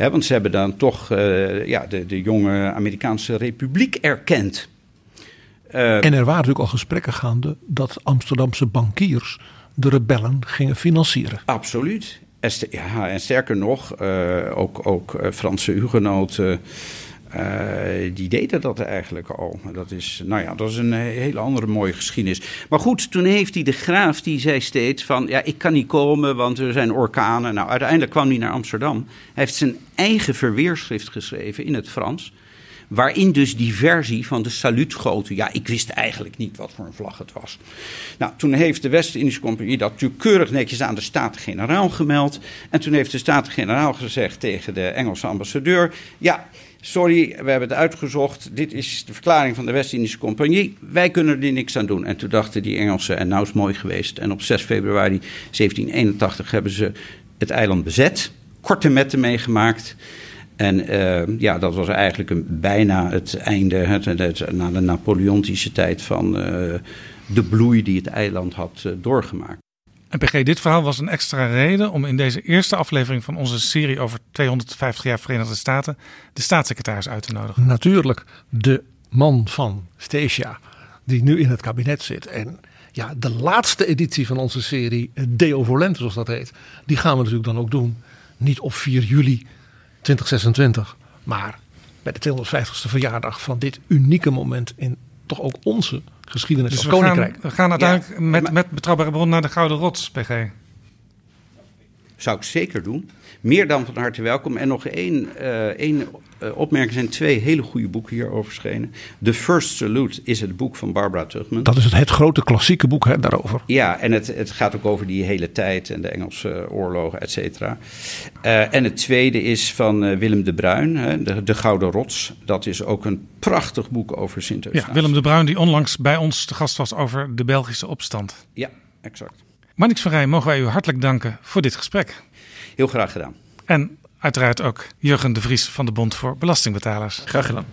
want ze hebben dan toch uh, ja, de, de jonge Amerikaanse Republiek erkend. Uh, en er waren natuurlijk al gesprekken gaande dat Amsterdamse bankiers de rebellen gingen financieren. Absoluut. En, en sterker nog, uh, ook, ook uh, Franse hugenoten. Uh, die deden dat eigenlijk al. Dat is, nou ja, dat is een hele andere mooie geschiedenis. Maar goed, toen heeft hij de graaf, die zei steeds van... ja, ik kan niet komen, want er zijn orkanen. Nou, uiteindelijk kwam hij naar Amsterdam. Hij heeft zijn eigen verweerschrift geschreven in het Frans... Waarin dus die versie van de saluutschoten. Ja, ik wist eigenlijk niet wat voor een vlag het was. Nou, toen heeft de West-Indische Compagnie dat natuurlijk keurig netjes aan de Staten-Generaal gemeld. En toen heeft de Staten-Generaal gezegd tegen de Engelse ambassadeur: Ja. Sorry, we hebben het uitgezocht. Dit is de verklaring van de West-Indische Compagnie. Wij kunnen er niks aan doen. En toen dachten die Engelsen, en nou is het mooi geweest. En op 6 februari 1781 hebben ze het eiland bezet. Korte metten meegemaakt. En uh, ja, dat was eigenlijk een, bijna het einde, het, het, na de Napoleontische tijd van uh, de bloei die het eiland had uh, doorgemaakt. En PG, dit verhaal was een extra reden om in deze eerste aflevering van onze serie over 250 jaar Verenigde Staten de staatssecretaris uit te nodigen. Natuurlijk, de man van Stasia, die nu in het kabinet zit. En ja, de laatste editie van onze serie, Deo Volente zoals dat heet, die gaan we natuurlijk dan ook doen. Niet op 4 juli 2026. Maar bij de 250ste verjaardag van dit unieke moment in toch ook onze geschiedenis dus als we koninkrijk. Gaan, we gaan uiteindelijk ja, met, met betrouwbare bron naar de Gouden Rots, PG. Zou ik zeker doen. Meer dan van harte welkom. En nog één, uh, één uh, opmerking. zijn twee hele goede boeken hierover verschenen. The First Salute is het boek van Barbara Tugman. Dat is het, het grote klassieke boek hè, daarover. Ja, en het, het gaat ook over die hele tijd en de Engelse oorlogen, et cetera. Uh, en het tweede is van Willem de Bruin, hè, de, de Gouden Rots. Dat is ook een prachtig boek over sint Ja, Willem de Bruin die onlangs bij ons te gast was over de Belgische opstand. Ja, exact. Marnix van Rij, mogen wij u hartelijk danken voor dit gesprek. Heel graag gedaan. En uiteraard ook Jurgen de Vries van de Bond voor Belastingbetalers. Graag gedaan.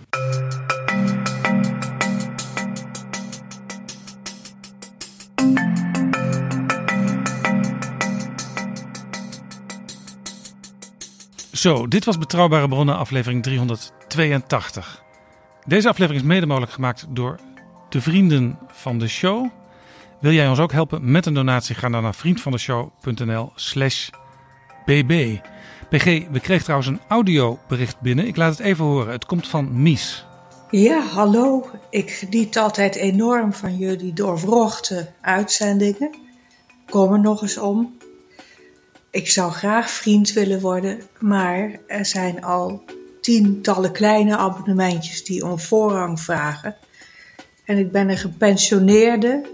Zo, dit was Betrouwbare Bronnen, aflevering 382. Deze aflevering is mede mogelijk gemaakt door de vrienden van de show. Wil jij ons ook helpen met een donatie? Ga dan naar vriendvandeshow.nl slash bb. PG, we kregen trouwens een audiobericht binnen. Ik laat het even horen. Het komt van Mies. Ja, hallo. Ik geniet altijd enorm van jullie doorwrochte uitzendingen. Kom er nog eens om. Ik zou graag vriend willen worden, maar er zijn al tientallen kleine abonnementjes die om voorrang vragen. En ik ben een gepensioneerde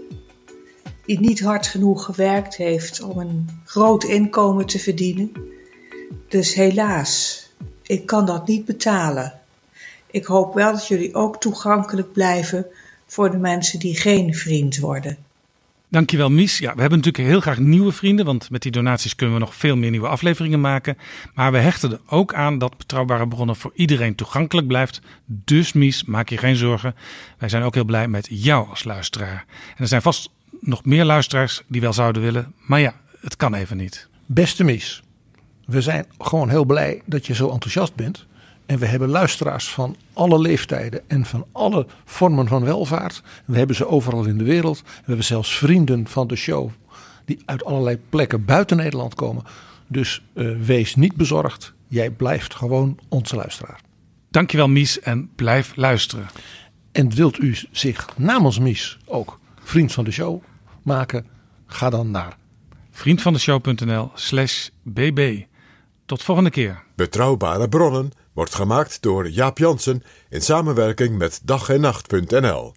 die niet hard genoeg gewerkt heeft om een groot inkomen te verdienen. Dus helaas, ik kan dat niet betalen. Ik hoop wel dat jullie ook toegankelijk blijven voor de mensen die geen vriend worden. Dankjewel Mies. Ja, we hebben natuurlijk heel graag nieuwe vrienden, want met die donaties kunnen we nog veel meer nieuwe afleveringen maken. Maar we hechten er ook aan dat betrouwbare bronnen voor iedereen toegankelijk blijft. Dus Mies, maak je geen zorgen. Wij zijn ook heel blij met jou als luisteraar. En er zijn vast nog meer luisteraars die wel zouden willen, maar ja, het kan even niet. Beste Mies, we zijn gewoon heel blij dat je zo enthousiast bent. En we hebben luisteraars van alle leeftijden en van alle vormen van welvaart. We hebben ze overal in de wereld. We hebben zelfs vrienden van de show die uit allerlei plekken buiten Nederland komen. Dus uh, wees niet bezorgd. Jij blijft gewoon onze luisteraar. Dankjewel Mies en blijf luisteren. En wilt u zich namens Mies ook vriend van de show maken? Ga dan naar vriendvandeshow.nl slash bb. Tot volgende keer. Betrouwbare bronnen wordt gemaakt door Jaap Jansen in samenwerking met dag en nacht.nl.